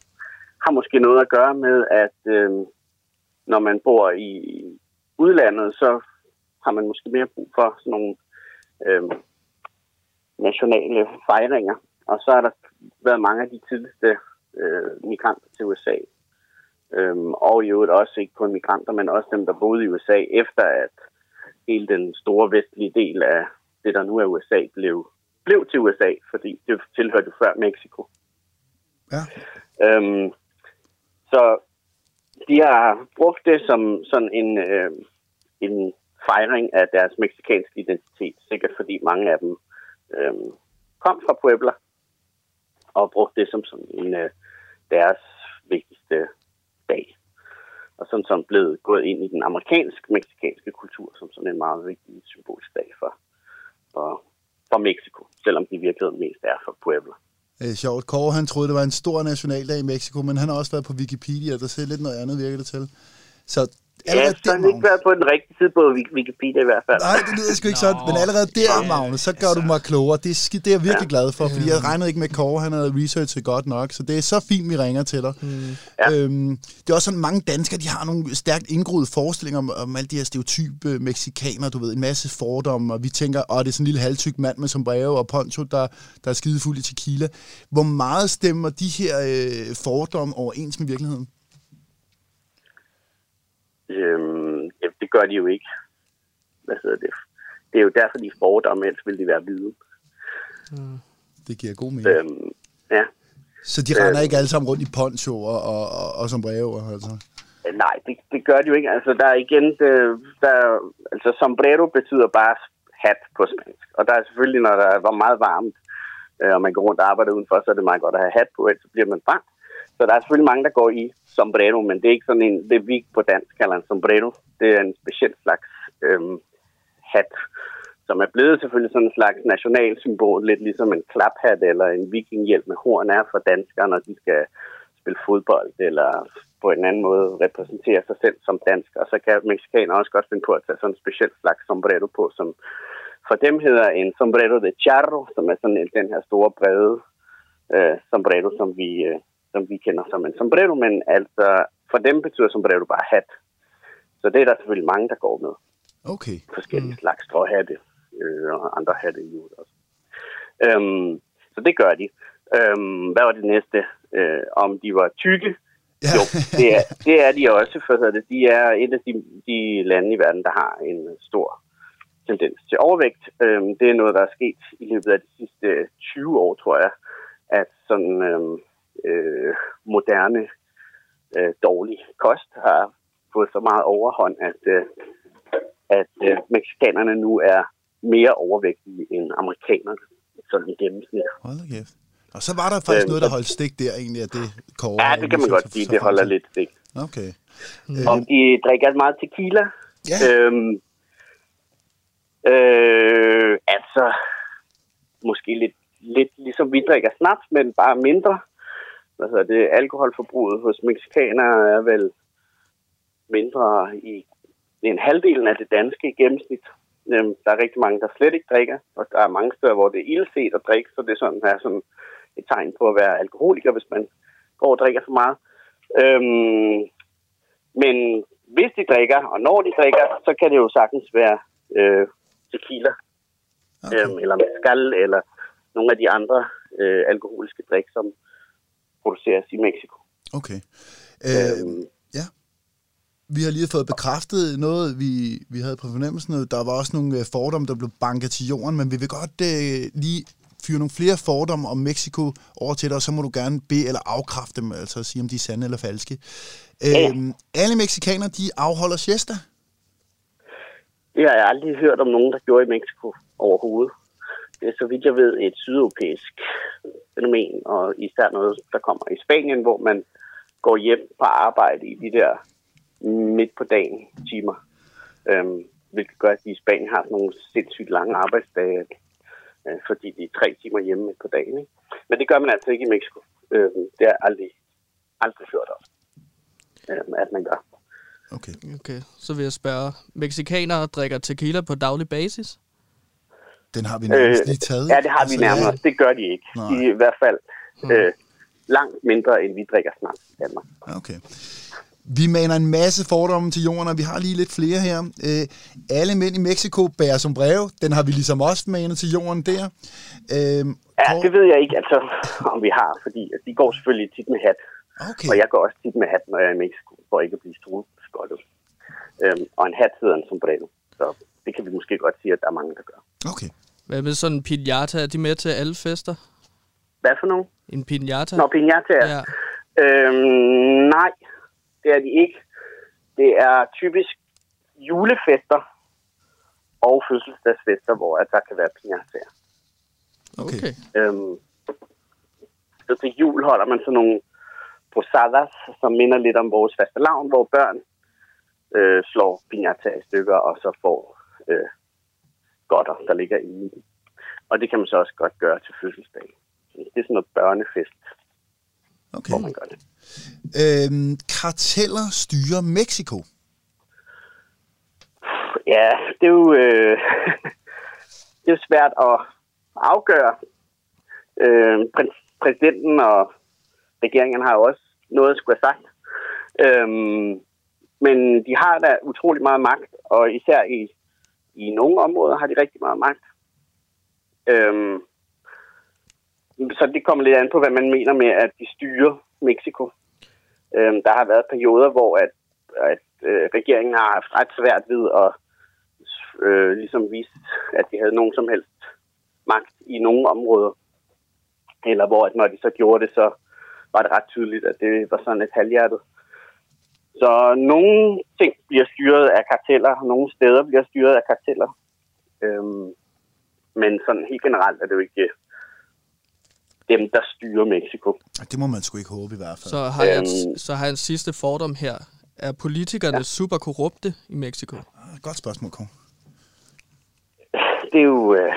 har måske noget at gøre med, at øh, når man bor i udlandet, så har man måske mere brug for sådan nogle øh, nationale fejringer. Og så har der været mange af de tidligste øh, migranter til USA. Øhm, og i øvrigt også ikke kun migranter, men også dem, der boede i USA, efter at hele den store vestlige del af det, der nu er USA, blev, blev til USA, fordi det tilhørte før Mexico.
Ja.
Øhm, så de har brugt det som sådan en, øh, en fejring af deres meksikanske identitet, sikkert fordi mange af dem øh, kom fra Puebla og brugte det som sådan en øh, deres vigtigste dag. Og sådan som blevet gået ind i den amerikansk-meksikanske kultur som sådan en meget vigtig symbolisk dag for, for, for Mexico, selvom de i virkeligheden mest er for Puebla.
Det er sjovt. Kåre, han troede, det var en stor nationaldag i Mexico, men han har også været på Wikipedia, der ser lidt noget andet, virker det til. Så
Ja,
allerede
så har ikke været på den rigtige side på Wik- Wikipedia i hvert fald.
Nej, det lyder sgu ikke sådan, men allerede der,
Ja,
Magnus, så gør du
altså.
mig klogere. Det er, det er jeg virkelig
Ja.
glad for, fordi jeg regnede ikke med Kåre, han havde researchet godt nok, så det er så fint, vi ringer til dig.
Mm.
Ja.
Øhm, det er også sådan, mange danskere, de har nogle stærkt indgroede forestillinger om, om alle de her stereotype mexikanere, du ved, en masse fordomme, og vi tænker, åh, det er sådan en lille halvtyk mand med sombrero og poncho, der, der er skidefuld i tequila. Hvor meget stemmer de her øh, fordomme overens med virkeligheden?
Øhm, ja, det gør de jo ikke. Hvad hedder det? Det er jo derfor, de er fordomme, ellers ville de være hvide.
Det giver god mening.
Øhm, ja.
Så de render
øh.
ikke alle sammen rundt i poncho og, og, og, og sombrero, altså?
Øh, Nej, det, det gør de jo ikke. Altså, der er igen, det, der, altså sombrero betyder bare hat på spansk. Og der er selvfølgelig, når der var meget varmt, øh, og man går rundt og arbejder udenfor, så er det meget godt at have hat på, ellers så bliver man brændt. Så der er selvfølgelig mange, der går i sombrero, men det er ikke sådan en, det vi på dansk kalder en sombrero. Det er en speciel slags øhm, hat, som er blevet selvfølgelig sådan en slags nationalsymbol, lidt ligesom en klaphat eller en vikinghjelm med horn er for danskere, når de skal spille fodbold, eller på en anden måde repræsentere sig selv som dansk. Og så kan mexikanere også godt finde på at tage sådan en speciel slags sombrero på, som for dem hedder en sombrero de charro, som er sådan en, den her store brede øh, sombrero, som vi, øh, som vi kender som en sombrero, men altså for dem betyder sombrero bare hat. Så det er der selvfølgelig mange, der går med.
Okay.
Forskellige mm. slags stråhatte øh, og andre hatte i jul også. Øhm, så det gør de. Øhm, hvad var det næste? Øh, om de var tykke?
Ja.
Jo, det er, det er de også, for det. de er et af de, de lande i verden, der har en stor tendens til overvægt. Øhm, det er noget, der er sket i løbet af de sidste 20 år, tror jeg, at sådan øhm, øh, moderne øh, dårlig kost har fået så meget overhånd, at, øh, at øh, mexikanerne nu er mere overvægtige end amerikanerne, sådan i gennemsnit.
Hold da kæft. Og så var der faktisk
Øhm,
noget, der holdt stik der egentlig, at det kåre.
Ja, det kan man godt sige. Det holder lidt stik.
Okay.
Om de drikker meget tequila?
Ja.
Øhm, øh, altså, måske lidt, lidt ligesom vi drikker snaps, men bare mindre. Altså, det alkoholforbruget hos mexikanere er vel mindre i en halvdelen af det danske i gennemsnit. Øhm, der er rigtig mange, der slet ikke drikker, og der er mange steder, hvor det er ildset at drikke, så det er sådan, er sådan et tegn på at være alkoholiker, hvis man går og drikker for meget. Øhm, men hvis de drikker, og når de drikker, så kan det jo sagtens være øh, tequila, okay. øhm, eller mezcal, eller nogle af de andre øh, alkoholiske drik, som produceres i Mexico.
Okay. Øh,
Øhm,
ja. Vi har lige fået bekræftet noget, vi, vi havde på fornemmelsen. Der var også nogle øh, fordomme, der blev banket til jorden, men vi vil godt øh, lige fyre nogle flere fordomme om Mexico over til dig, og så må du gerne bede eller afkræfte dem, altså sige, om de er sande eller falske.
Ja.
Øhm, alle mexikanere, de afholder siesta.
Det har jeg aldrig hørt om nogen, der gjorde i Mexico overhovedet. Det er så vidt jeg ved et sydeuropæisk fænomen, og især noget, der kommer i Spanien, hvor man går hjem på arbejde i de der midt på dagen timer. Øhm, hvilket gør, at de i Spanien har sådan nogle sindssygt lange arbejdsdage, øh, fordi de er tre timer hjemme midt på dagen. Ikke? Men det gør man altså ikke i Mexico. Øhm, det har jeg aldrig, aldrig hørt om, øhm, at man gør.
Okay.
Okay, så vil jeg spørge. Mexikanere drikker tequila på daglig basis?
Den har vi nærmest lige taget.
Øh, Ja, det har vi
Altså,
nærmere.
ja.
Det gør de ikke.
Nej.
De er i hvert fald øh, langt mindre, end vi drikker snaps i Danmark.
Okay. Vi maner en masse fordomme til jorden, og vi har lige lidt flere her. Øh, alle mænd i Mexico bærer som brev. Den har vi ligesom også manet til jorden der. Øh,
Ja, det ved jeg ikke, altså, (laughs) om vi har, fordi at de går selvfølgelig tit med hat.
Okay.
Og jeg går også tit med hat, når jeg er i Mexico, for ikke at blive strudskottet. Øhm, og en hat hedder en sombrero. Så det kan vi måske godt sige, at der er mange, der gør.
Okay.
Hvad med sådan en piñata? Er de med til alle fester?
Hvad for nogen?
En piñata?
Nå, piñata.
Ja.
Øhm, nej, det er de ikke. Det er typisk julefester og fødselsdagsfester, hvor at der kan være piñataer.
Okay.
Okay.
Øhm, så til jul holder man sådan nogle posadas, som minder lidt om vores fastelavn, hvor børn øh, slår piñata i stykker, og så får øh, godter, der ligger inde i den. Og det kan man så også godt gøre til fødselsdag. Det er sådan noget børnefest,
okay.
hvor man gør det.
Øhm, karteller styrer Mexico.
Ja, det er jo, øh, (laughs) det er jo svært at afgøre. Øh, præ- præsidenten og regeringen har jo også noget at skulle have sagt. Øhm, men de har da utrolig meget magt, og især i, i nogle områder har de rigtig meget magt. Øhm, så det kommer lidt an på, hvad man mener med, at de styrer Mexico. Øhm, der har været perioder, hvor at, at øh, regeringen har haft ret svært ved at øh, ligesom vise, at de havde nogen som helst magt i nogle områder. Eller hvor, at når de så gjorde det, så var det ret tydeligt, at det var sådan et halvhjertet. Så nogle ting bliver styret af karteller, og nogle steder bliver styret af karteller. Øhm, men sådan helt generelt er det jo ikke dem, der styrer Mexico.
Det må man sgu ikke håbe i hvert fald.
Så har, jeg,
Øhm.
så har jeg en sidste fordom her. Er politikerne ja. super korrupte i Mexico?
Godt spørgsmål, Kåre.
Det er jo... Øh,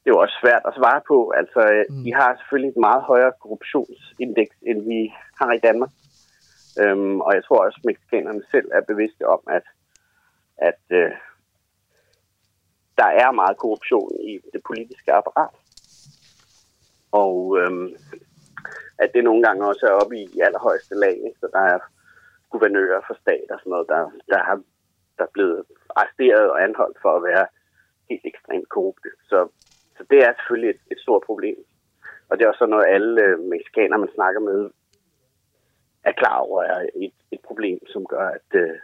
det er jo også svært at svare på. Altså, mm. de har selvfølgelig et meget højere korruptionsindeks, end vi har i Danmark. Øhm, og jeg tror også, at mexikanerne selv er bevidste om, at, at øh, der er meget korruption i det politiske apparat. Og øhm, at det nogle gange også er oppe i allerhøjeste lag. Ikke? Så der er guvernører for stat og sådan noget, der, der, har, der er blevet arresteret og anholdt for at være helt ekstremt korrupte. Så, så det er selvfølgelig et, et stort problem. Og det er også sådan noget, alle øh, mexikanere, man snakker med, er klar over er et, et problem, som gør, at, øh,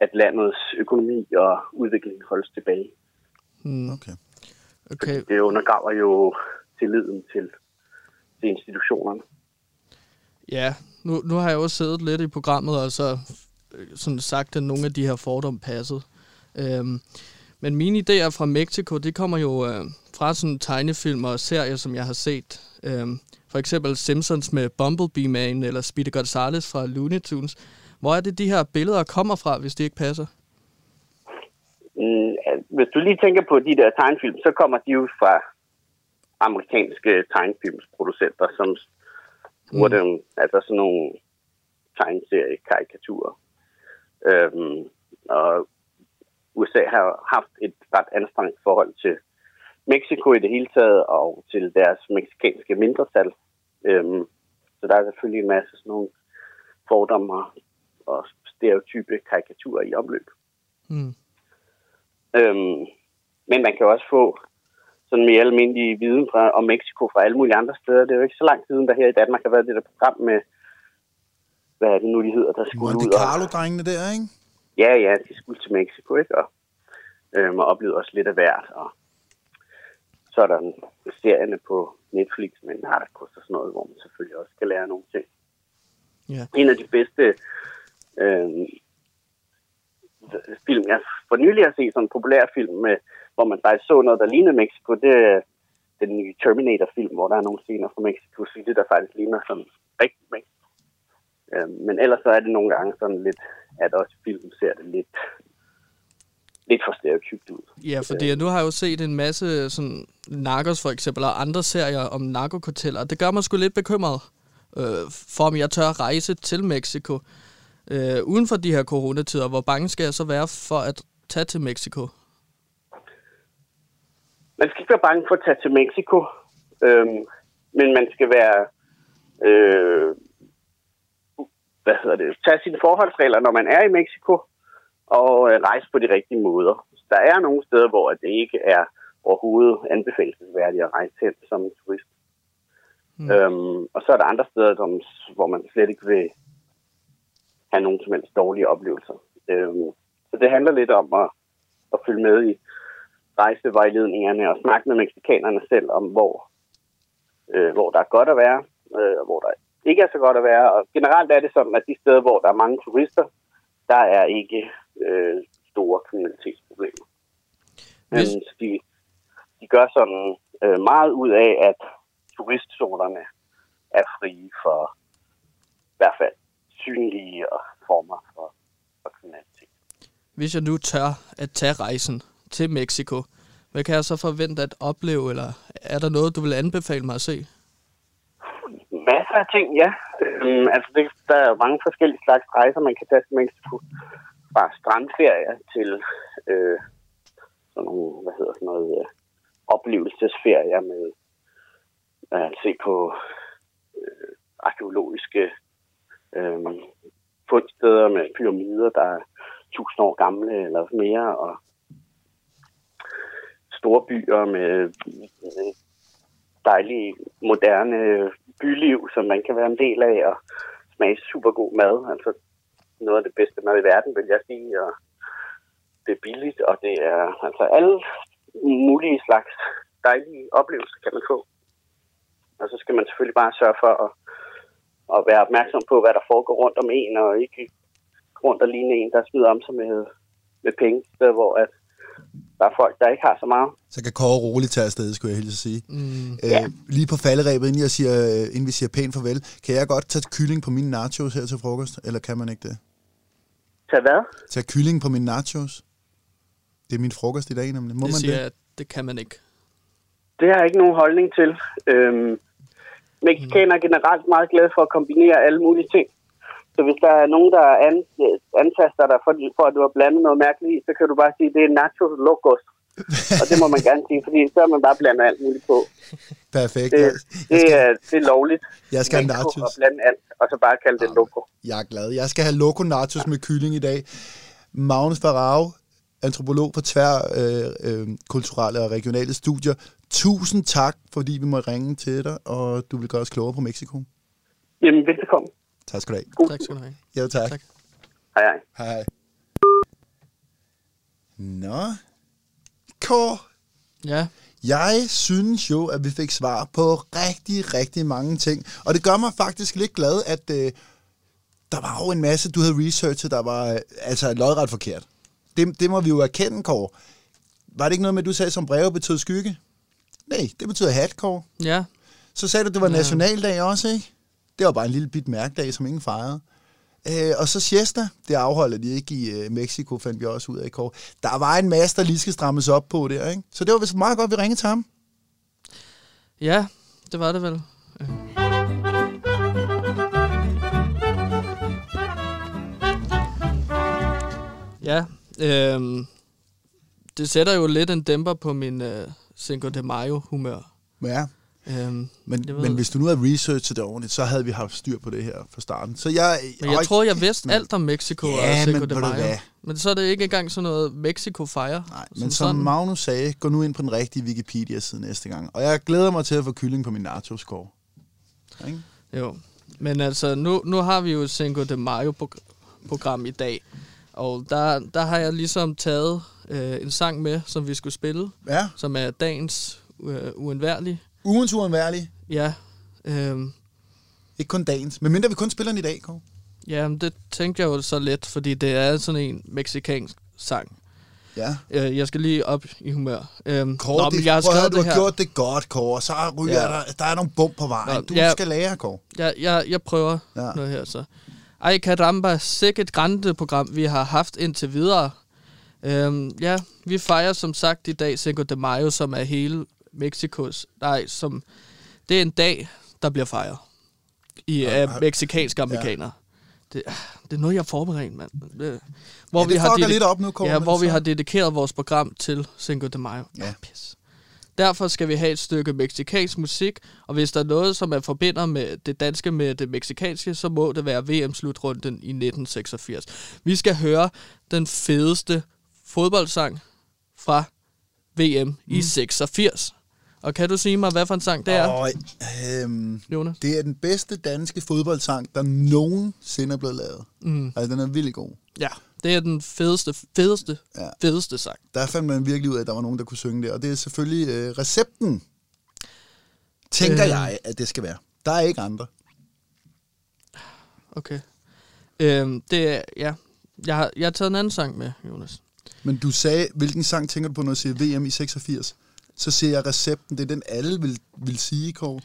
at landets økonomi og udvikling holdes tilbage.
Hmm.
Okay.
Okay.
Det undergraver jo tilliden til, til institutionerne.
Ja, nu, nu har jeg også siddet lidt i programmet og så øh, sådan sagt, at nogle af de her fordomme passede. Øhm, men mine idéer fra Mexico, det kommer jo øh, fra sådan tegnefilm og serier, som jeg har set. Øhm, for eksempel Simpsons med Bumblebee Man eller Speedy Gonzales fra Looney Tunes. Hvor er det, de her billeder kommer fra, hvis de ikke passer?
Mm, hvis du lige tænker på de der tegnefilm, så kommer de jo fra amerikanske tegnefilmsproducenter, som bruger
Mm.
dem, altså sådan nogle tegneserie-karikaturer. Øhm, og USA har haft et ret anstrengt forhold til Mexico i det hele taget, og til deres meksikanske mindretal. Øhm, så der er selvfølgelig en masse sådan nogle fordomme og stereotype karikaturer i omløb.
Mm.
Øhm, men man kan også få sådan mere almindelig viden fra, om Mexico fra alle mulige andre steder. Det er jo ikke så lang siden, der her i Danmark har været det der program med, hvad er det nu, de hedder, der skulle
Monte
ud og...
Carlo-drengene der, ikke?
Ja, ja, de skulle til Mexico, ikke? Og, øhm, og oplevede også lidt af hvert. Og så er der en serierne på Netflix, men der koster sådan noget, hvor man selvfølgelig også skal lære nogle ting.
Ja.
En af de bedste øhm, film, jeg for nylig har set, sådan en populær film, med, hvor man faktisk så noget, der lignede Mexico, det er den nye Terminator-film, hvor der er nogle scener fra Mexico City, der faktisk ligner sådan rigtig Mexico. Øhm, men ellers så er det nogle gange sådan lidt, at også filmen ser det lidt, lidt for stereotypt ud.
Ja, fordi nu har jeg jo set en masse sådan narkos for eksempel, og andre serier om narkokarteller. Det gør mig sgu lidt bekymret øh, for, om jeg tør rejse til Mexico. Øh, uden for de her coronatider, hvor bange skal jeg så være for at tage til Mexico?
Man skal ikke være bange for at tage til Mexico, øhm, men man skal være, øh, hvad hedder det, tage sine forholdsregler, når man er i Mexico, og øh, rejse på de rigtige måder. Der er nogle steder, hvor det ikke er overhovedet anbefalesværdigt at rejse hen som turist. Mm. Øhm, og så er der andre steder, som, hvor man slet ikke vil have nogen som helst dårlige oplevelser. Øhm, så det handler lidt om at, at følge med i rejsevejledningerne og snakke med mexikanerne selv om, hvor, øh, hvor der er godt at være, øh, og hvor der ikke er så godt at være. Og generelt er det sådan, at de steder, hvor der er mange turister, der er ikke øh, store kriminalitetsproblemer. Men
Hvis-
så de, de gør sådan øh, meget ud af, at turistzonerne er frie for i hvert fald synlige former for, for kriminalitet.
Hvis jeg nu tør at tage rejsen til Mexico, hvad kan jeg så forvente at opleve, eller er der noget, du vil anbefale mig at se?
Masser af ting, ja. Øhm, altså, det, der er mange forskellige slags rejser, man kan tage til Mexico. Fra strandferier til øh, sådan nogle, hvad hedder sådan noget, øh, oplevelsesferier med øh, at se på øh, arkeologiske øh, fundsteder med pyramider, der er tusind år gamle eller mere, og store byer med, med dejlige, moderne øh, byliv, som man kan være en del af, og smage super god mad. Altså noget af det bedste mad i verden, vil jeg sige, og det er billigt, og det er altså alle mulige slags dejlige oplevelser kan man få. Og så skal man selvfølgelig bare sørge for at, at være opmærksom på, hvad der foregår rundt om en, og ikke rundt og ligne en, der smider om sig med, med penge, steder, hvor at der er folk, der ikke har så meget.
Så kan Kåre roligt tage afsted, skulle jeg hilse at sige.
Mm.
Øh, lige på falderæbet, inden, jeg siger, øh, inden vi siger pænt farvel, kan jeg godt tage kylling på mine nachos her til frokost, eller kan man ikke det?
Tag hvad?
Tage kylling på mine nachos? Det er min frokost i dag, nemlig. Må
Det
man
siger
det?
jeg, at det kan man ikke.
Det har jeg ikke nogen holdning til. Øhm, Mexikanere er generelt meget glade for at kombinere alle mulige ting. Så hvis der er nogen, der an, antaster dig for, for, at du har blandet noget mærkeligt i, så kan du bare sige, at det er nachos locos. Og det må man gerne sige, fordi så har man bare blandet alt muligt på.
Perfekt.
Det, det,
jeg, skal,
er, det er lovligt.
jeg skal have nachos.
at blande alt, og så bare kalde det loco.
Jeg er glad. Jeg skal have loco nachos med kylling i dag. Magnus Farao, antropolog på tvær øh, øh, kulturelle og regionale studier. Tusind tak, fordi vi må ringe til dig, og du vil gøre os klogere på Mexico.
Jamen, velbekomme.
Tak skal du have.
God
Tak skal du have.
Jo, tak.
Tak.
Hej, hej.
Hej. Nå. Kåre,
Ja,
jeg synes jo, at vi fik svar på rigtig, rigtig mange ting. Og det gør mig faktisk lidt glad, at øh, der var jo en masse, du havde researchet, der var øh, altså lodret forkert. Det, det må vi jo erkende, Kåre. Var det ikke noget med, at du sagde, som breve betød skygge? Nej, det betyder hat, Kåre.
ja,
Så sagde du, at det var
Ja.
nationaldag også, ikke? Det var bare en lille bit mærkedag, som ingen fejrede. Øh, og så siesta, det afholder de ikke i øh, Mexico, fandt vi også ud af i kår. Der var en masse, der lige skal strammes op på der, ikke? Så det var vist meget godt, vi ringede til ham.
ja, det var det vel. Øh. Ja, øhm, det sætter jo lidt en dæmper på min øh, Cinco de Mayo humør.
Ja,
Øhm,
men,
Jeg ved-
men hvis du nu havde researchet det ordentligt, så havde vi haft styr på det her fra starten. Så jeg,
men jeg
og-
tror, jeg vidste
men-
alt om Mexico
Ja,
og Cinco
men
de Mayo. Men så er det ikke engang sådan noget, Mexico fejrer.
Nej, men som
sådan.
Magnus sagde, gå nu ind på den rigtige Wikipedia-side næste gang. Og jeg glæder mig til at få kylling på min nachos-score. Ikke?
Jo, men altså, nu, nu har vi jo Cinco de Mayo-program i dag, og der, der har jeg ligesom taget øh, en sang med, som vi skulle spille,
Ja,
som er dagens øh, uundværlige.
Ugens uundværlige.
Ja, øh,
Ikke kun dagens. Men mindre vi kun spiller den i dag, Kåre.
ja, men det tænkte jeg jo så lidt, fordi det er sådan en meksikansk sang.
Ja.
Øh, jeg skal lige op i humør. Øh,
Kåre,
nå,
det,
men jeg har
prøv du har
her.
gjort det godt, Kåre. Så ryger
Ja.
der, der er nogle bump på vejen.
Nå,
du
ja.
skal lære, Kåre.
Jeg, jeg, jeg prøver
Ja.
ja. noget her så. Ej, caramba, sikkert grande program, vi har haft indtil videre. Øhm, ja, vi fejrer som sagt i dag Cinco de Mayo, som er hele Mexikos... Nej, som... Det er en dag, der bliver fejret. I
Ja,
af
har-
meksikanske amerikanere. Det, det er noget, jeg har forberedt, mand. Det, hvor
Ja, det fucker
dedi-
lidt op nu,
Ja, hvor vi
så-
har dedikeret vores program til Cinco de Mayo.
Ja.
Ah, Pis. Derfor skal vi have et stykke meksikansk musik, og hvis der er noget, som er forbinder med det danske med det meksikanske, så må det være VM-slutrunden i 1986. Vi skal høre den fedeste fodboldsang fra VM mm. i 86. Og kan du sige mig, hvad for en sang det er,
Og, øhm,
Jonas?
det er den bedste danske fodboldsang, der nogensinde er blevet lavet.
Mm.
Altså, den er vildt god.
Ja, det er den fedeste, fedeste,
Ja.
fedeste sang.
Der fandt man virkelig ud af, at der var nogen, der kunne synge det. Og det er selvfølgelig øh, recepten, tænker
Øh.
jeg, at det skal være. Der er ikke andre.
Okay. Øhm, det er, ja. Jeg har, jeg har taget en anden sang med, Jonas.
Men du sagde, hvilken sang tænker du på, når du siger VM i 86? Så siger jeg recepten, det er den alle vil, vil sige, Kåre.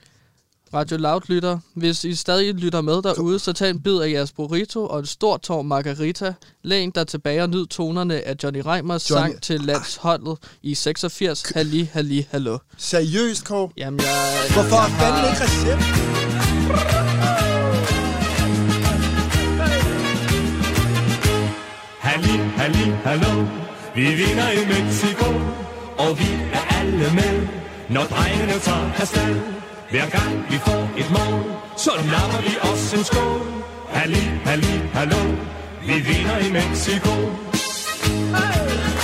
Radio Loud lytter. Hvis I stadig lytter med derude, så tag en bid af jeres burrito og en stor tår margarita. Læn dig tilbage og nyd tonerne af Johnny Reimers
Johnny-
sang til landsholdet i 86. Halli, halli, hallo.
Seriøst, Kåre?
Jamen, jeg...
Hvorfor
jeg
fanden ikke recept?
Halli, halli, hallo, vi vinder i Mexico, og vi er alle med, når drengene tager afsted. Hver gang vi får et mål, så napper vi os en skål. Halli, halli, hallo, vi vinder i Mexico. Hey!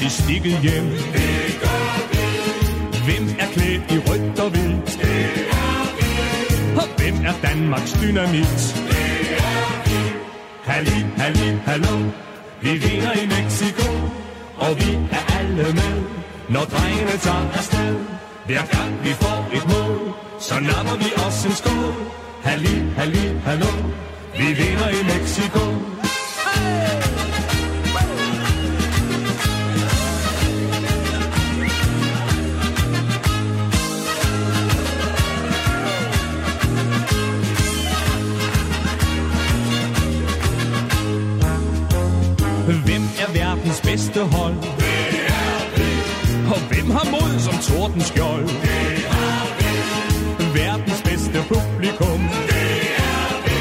Tager altid stikket hjem? Hvem er klædt i rødt og hvidt? Og hvem er Danmarks dynamit? Det er vi. Halli, halli, hallo, vi vinder i Mexico, og vi er alle med, når drengene tager afsted. Hver gang vi får et mål, så napper vi os en skål. Halli, halli, hallo, vi vinder i Mexico. Bedste hold. Det er vi. Og hvem har mod som torden skjold? Det er vi. Verdens bedste publikum. Det er vi.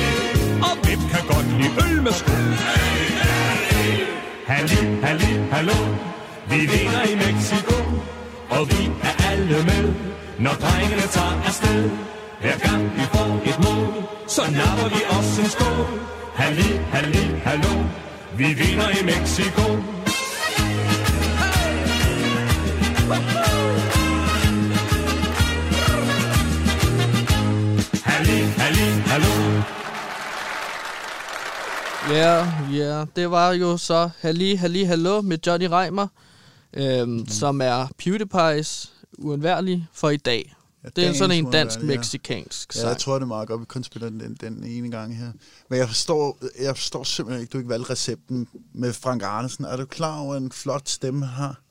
Og hvem kan godt lide øl med skum? Det er vi. Halli, halli, hallo. Vi vinder i Mexico. Og vi er alle med, når drengene tager afsted. Hver gang vi får et mål, så napper vi os en skål. Halli, halli, hallo. Vi vinder i Mexico. Halli, halli, hallo.
Ja, ja. Det var jo så Halli, Halli, Hallo med Johnny Reimer, øhm, mm. som er PewDiePie's uundværlig for i dag.
Ja,
Det er sådan en
uundværlige, ja. Ja,
sang.
jeg tror, det er meget godt, vi kun spiller den, den ene gang her. Men jeg forstår, jeg forstår simpelthen ikke, du ikke valgte recepten med Frank Arnesen. Er du klar over, en flot stemme har?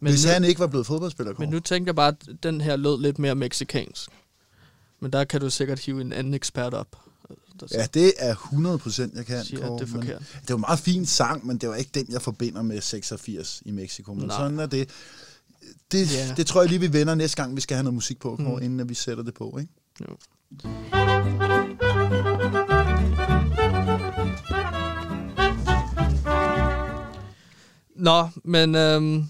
Men,
Hvis
nu,
han ikke var blevet fodboldspiller,
men nu tænker jeg bare, at den her lød lidt mere meksikansk. Men der kan du sikkert hive en anden ekspert op.
Ja, det er 100 procent, jeg kan.
siger,
Kåre,
det er forkert.
Det var en meget fin sang, men det var ikke den, jeg forbinder med 86 i Mexico. Men
Nej.
sådan er det. Det,
Ja.
det tror jeg lige, vi vender næste gang, vi skal have noget musik på, Kåre,
Mm.
inden vi sætter det på. Ikke?
Jo. Nå, men øhm,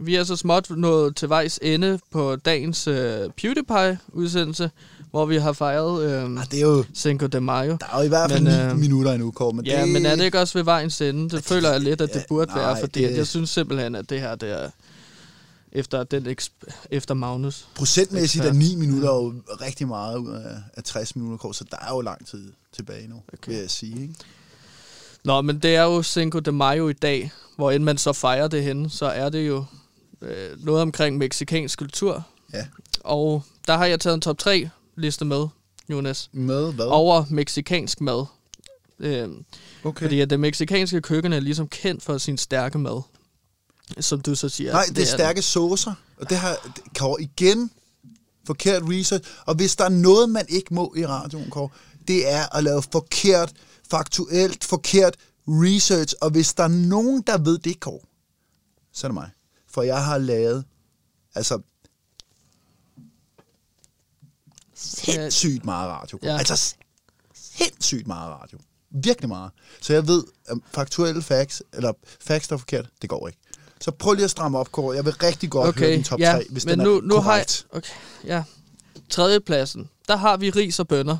vi er så småt nået til vejs ende på dagens øh, PewDiePie-udsendelse, hvor vi har fejret øhm,
Ah, det er jo,
Cinco de Mayo.
der er jo i hvert fald
Men,
9
øh,
minutter endnu, Kåre. Men
Ja,
det,
men er det ikke også ved vejens ende? Det føler jeg lidt, at det
Ja,
burde
nej,
være, fordi
det-
det... jeg synes simpelthen, at det her, det er efter, den eksp- efter Magnus.
Procentmæssigt er
Ekspert.
9 minutter jo rigtig meget ud af, af 60 minutter, Kåre, så der er jo lang tid tilbage nu, okay. vil jeg sige. Ikke?
Nå, men det er jo Cinco de Mayo i dag, hvor end man så fejrer det henne, så er det jo øh, noget omkring meksikansk kultur.
Ja.
Og der har jeg taget en top 3 liste med, Jonas,
Med hvad?
over meksikansk mad. Øh,
okay.
Fordi at det meksikanske køkken er ligesom kendt for sin stærke mad. Som du så siger.
Nej, det er stærke saucer, og det har Kåre igen forkert research. Og hvis der er noget, man ikke må i radioen, Kåre, det er at lave forkert, faktuelt forkert research. Og hvis der er nogen, der ved det, Kåre, så er det mig. For jeg har lavet, altså, sindssygt meget radio.
Ja.
Altså, sindssygt meget radio. Virkelig meget. Så jeg ved, at faktuelle facts, eller facts, der er forkert, det går ikke. Så prøv lige at stramme op, Kåre. Jeg vil rigtig godt okay, høre din top
ja,
3, hvis
men
den
nu,
er
nu har jeg,
korrekt.
okay, ja. Tredjepladsen, der har vi ris og bønner.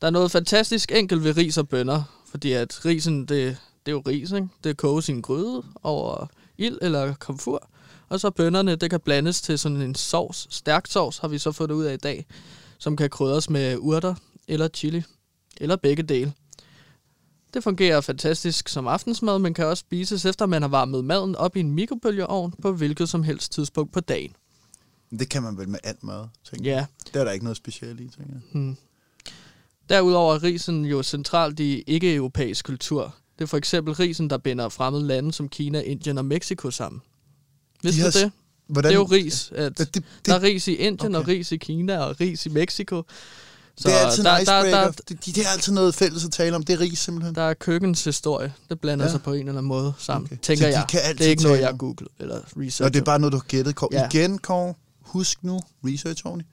Der er noget fantastisk enkelt ved ris og bønner, fordi at risen, det, det er jo ris, ikke? Det koges i en gryde over ild eller komfur, og så bønnerne, det kan blandes til sådan en sovs, stærk sovs, har vi så fået ud af i dag, som kan krydres med urter eller chili, eller begge dele. Det fungerer fantastisk som aftensmad, men kan også spises efter man har varmet maden op i en mikrobølgeovn på hvilket som helst tidspunkt på dagen.
Det kan man vel med alt mad, tænker jeg.
Ja,
Det er der ikke noget specielt i, tænker jeg.
hmm. Derudover er risen jo centralt i ikke-europæisk kultur. Det er for eksempel risen, der binder fremmede lande som Kina, Indien og Mexico sammen. Vidste
har
du det?
Hvordan,
Det er jo ris. At
Det, det,
der er
det,
ris i Indien, okay. og ris i Kina, og ris i Mexico. Så
det er altid
der,
en
der,
icebreaker.
der,
det, de, det er altid noget fælles at tale om. Det er ris, simpelthen.
der er køkkens historie. Det blander ja. Sig på en eller anden måde sammen,
Okay.
tænker
Så de
jeg.
kan
Det
altid
er ikke noget, jeg har googlet eller researchet.
Nå, det er bare noget, du har gættet, Kåre.
Ja.
Igen, Kåre, husk nu, research ordentligt.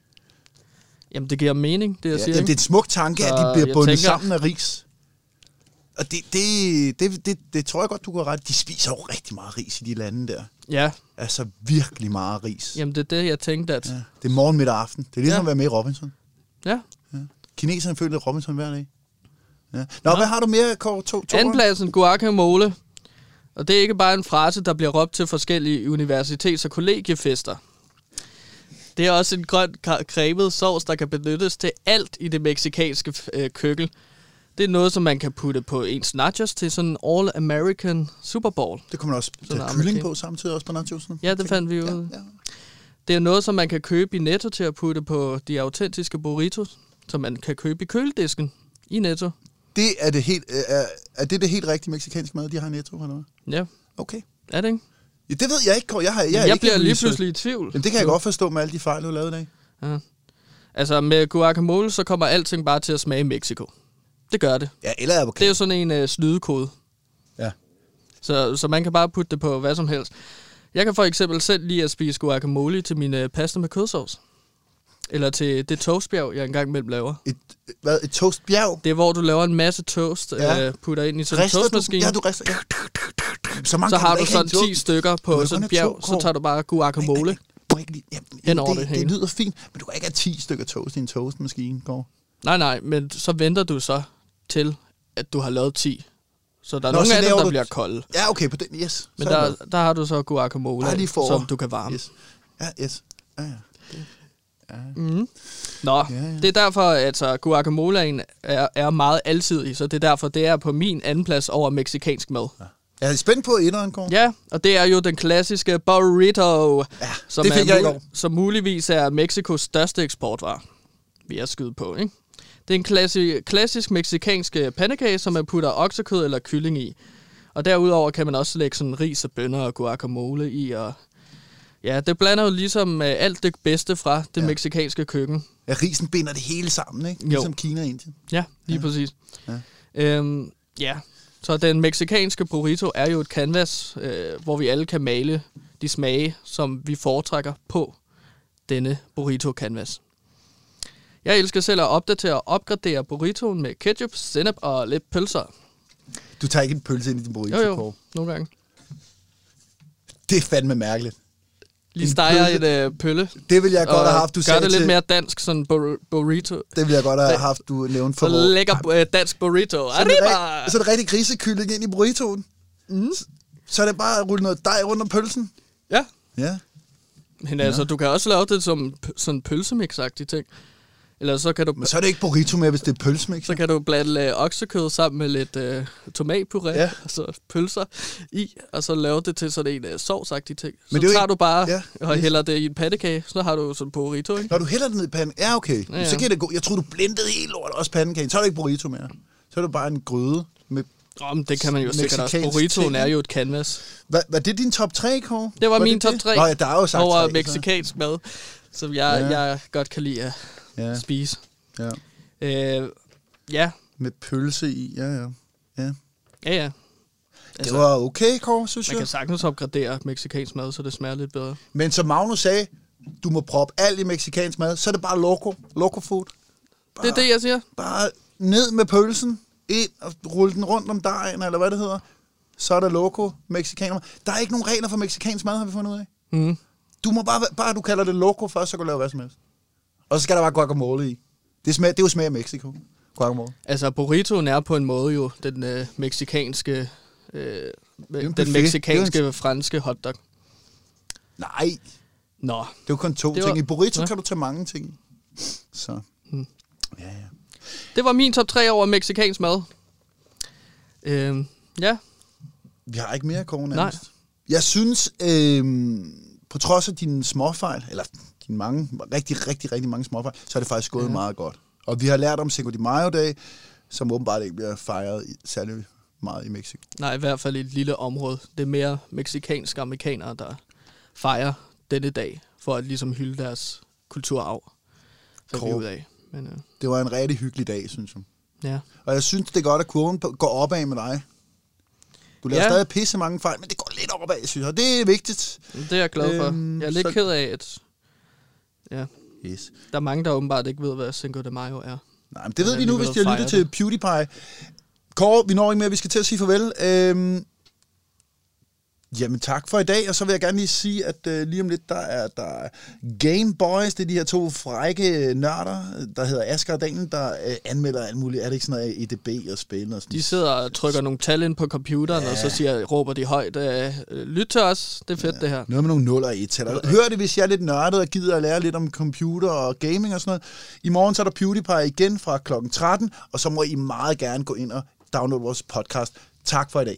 Jamen, det giver mening, det jeg
Ja,
siger.
jamen, det er en smuk tanke, at
Så
de bliver bundet
tænker-
sammen af ris. Og det, det, det, det, det tror jeg godt, du kan ret. De spiser jo rigtig meget ris i de lande der.
Ja,
Altså virkelig meget ris.
jamen det er det, jeg tænkte, at...
Ja. Det er morgen, middag og aften. Det er ligesom
Ja.
at være med i Robinson.
Ja.
Kineserne føler Robinson hver dag. Ja. Nå, hvad har du mere, Kåre? To, to
Andenpladsen, guacamole. Og det er ikke bare en frase, der bliver råbt til forskellige universitets- og kollegiefester. Det er også en grøn cremet sovs, der kan benyttes til alt i det meksikanske øh, køkken. Det er noget, som man kan putte på ens nachos til sådan en all-American Super Bowl.
Det kommer man også tage kylling på samtidig også på nachosen.
Ja, det fandt vi ud.
Ja, ja.
Det er noget, som man kan købe i Netto til at putte på de autentiske burritos, som man kan købe i køledisken i Netto.
Det er det helt, er, er det det helt rigtige meksikanske mad, de har i Netto, eller hvad?
Ja,
Okay.
er det ikke?
Ja, det ved jeg ikke, Kåre. Jeg, har, jeg,
Jeg,
ikke
bliver lige pludselig i tvivl.
Men det kan jeg godt forstå med alle de fejl, du har lavet i dag.
Ja. Altså med guacamole, så kommer alting bare til at smage i Mexico. Det gør det.
Ja, eller
Det er jo sådan en øh, snydekode.
Ja.
Så, så man kan bare putte det på hvad som helst. Jeg kan for eksempel selv lide at spise guacamole til min øh, pasta med kødsovs. Eller til det toastbjerg, jeg engang imellem laver.
Et, hvad, et toastbjerg?
Det er, hvor du laver en masse toast,
Ja.
øh, putter ind i sådan en
Rister du?
toastmaskine.
Ja, du rister. Ja. Så, mange
så har du sådan
en
10
toast.
stykker på sådan et bjerg, så tager du bare guacamole.
Ikke
Hen over
det,
det
det, lyder fint, men du kan ikke have 10 stykker toast i en toastmaskine, Kåre.
Nej, nej, men så venter du så til, at du har lavet 10. Så der er
Nå,
nogle af dem, der
du-
bliver kolde.
Ja, okay, på den, yes.
Men
er
der,
det
der har du så guacamole,
for
som du kan varme.
Yes. Ja, yes. Ja, ja.
Mm. Nå,
Ja,
ja,
ja.
ja. det er derfor, at altså, guacamole er, er meget alsidig, så det er derfor, det er på min anden plads over meksikansk mad.
Jeg er spændt på etteren, Kåre.
Ja, og det er jo den klassiske burrito,
Ja,
som,
det fik
er
jeg i går.
som muligvis er Mexikos største eksportvare, vil jeg skyde på. Ikke? Det er en klassi- klassisk meksikansk øh, pandekage, som man putter oksekød eller kylling i. Og derudover kan man også lægge sådan ris og bønner og guacamole i. Og ja, det blander jo ligesom øh, alt det bedste fra det
Ja.
meksikanske køkken.
Ja, risen binder det hele sammen, ikke?
Jo.
Ligesom Kina og Indien.
Ja, lige ja. præcis.
Ja.
Øhm, ja, så den meksikanske burrito er jo et canvas, øh, hvor vi alle kan male de smage, som vi foretrækker på denne burrito-canvas. Jeg elsker selv at opdatere og opgradere burritoen med ketchup, sennep og lidt pølser.
Du tager ikke en pølse ind i din burrito,
Jo, jo,
Kåre.
nogle gange.
Det er fandme mærkeligt.
Lige
En
steger
pølse-
et øh, pølle.
Det vil jeg godt have haft, du
gør
sagde
det lidt
til,
mere dansk, sådan bur- burrito.
Det vil jeg godt have haft, du nævnte
Så
for vores-
lækker øh, dansk burrito.
Så er, det
Arriba!
rigt, så er det rigtig grisekylling ind i burritoen.
Mm.
Så, så er det bare at rulle noget dej rundt om pølsen.
Ja,
Ja.
Men altså, du kan også lave det som p- sådan pølsemix ting. Eller så kan du,
Men så er det ikke burrito mere, hvis det er pølsemix.
så kan du blande øh, oksekød sammen med lidt øh, tomatpuré,
Ja.
og så pølser i, og så lave det til sådan en øh, sovsagtig ting. Så
Men det er
tager
ikke-
du bare
Ja,
og hælder det i en pandekage, så har du sådan burrito, ikke?
Når du hælder det ned i panden, ja okay, ja,
Ja,
så kan det gå. Jeg tror du blendede helt lort, også pandekagen. Så er det ikke burrito mere. Så er det bare en gryde med...
Oh, men det kan man jo sikkert også. Burritoen er jo et canvas
Hvad, var det din top 3, Kåre?
Det var min top tre
Nå ja, der er jo sagt
over
tre, så-
meksikansk mad, som jeg,
ja.
jeg godt kan lide at
Ja,
spise.
ja.
Øh, ja,
Med pølse i, ja ja. ja.
ja, ja.
Det
Altså,
var okay, Kåre, synes
man
jeg.
kan sagtens opgradere meksikansk mad, så det smager lidt bedre.
Men som Magnus sagde, du må proppe alt i meksikansk mad, så er det bare loco. Loco food. Bare,
Det er det, jeg siger.
Bare ned med pølsen, ind og rulle den rundt om dejen, eller hvad det hedder. Så er der loco, meksikaner. Der er ikke nogen regler for meksikansk mad, har vi fundet ud af.
Mm.
Du må bare, bare du kalder det loco først, så kan du lave hvad som helst. Og så skal der bare guacamole i. Det, smager, det er jo smag af Mexico. Guacamole.
Altså, burritoen er på en måde jo den øh, meksikanske, øh,
en
den
buffet.
meksikanske
er
franske hotdog.
Nej,
Nå,
det er jo kun to
Det
ting.
var-
I burrito
Ja.
kan du tage mange ting. Så.
Hmm.
Ja, ja.
det var min top 3 over meksikansk mad. Øh, ja,
Vi har ikke mere, Kåre,
Nej.
nærmest. Jeg synes, øh, på trods af dine småfejl, eller dine mange, rigtig, rigtig, rigtig mange småfejl, så er det faktisk gået ja. Meget godt. Og vi har lært om Cinco de Mayo-dag, som åbenbart ikke bliver fejret i, særlig meget i Mexico.
nej, i hvert fald i et lille område. Det er mere meksikanske amerikanere, der fejrer denne dag, for at ligesom hylde deres kulturarv. Så vi ud af. Men øh,
Det var en rigtig hyggelig dag, synes jeg.
ja.
Og jeg synes, det er godt, at kurven går opad med dig. Du laver ja.
Ja.
stadig pisse mange fejl, men det går lidt opad, synes jeg. Og det er vigtigt.
Det er jeg glad for.
Øhm,
jeg er lidt
så-
ked af, at ja,
Yes.
der er mange, der åbenbart ikke ved, hvad Cinco de Mayo er.
Nej, men det ved vi nu, hvis de har lyttet til PewDiePie. Kåre, vi når ikke mere, vi skal til at sige farvel. Øhm, jamen tak for i dag, og så vil jeg gerne lige sige, at øh, lige om lidt, der er der Game Boys, det er de her to frække nørder, der hedder Asger og Daniel, der øh, anmelder alt muligt. Er det ikke sådan noget EDB og spil og sådan
De sidder og trykker nogle tal ind på computeren, ja. og så siger, råber de højt, øh, lyt til os, det er fedt ja. det her.
Noget med nogle nuller et tal. Hør det, hvis jeg er lidt nørdet og gider at lære lidt om computer og gaming og sådan noget. I morgen så er der PewDiePie igen fra klokken 13, og så må I meget gerne gå ind og downloade vores podcast. Tak for i dag.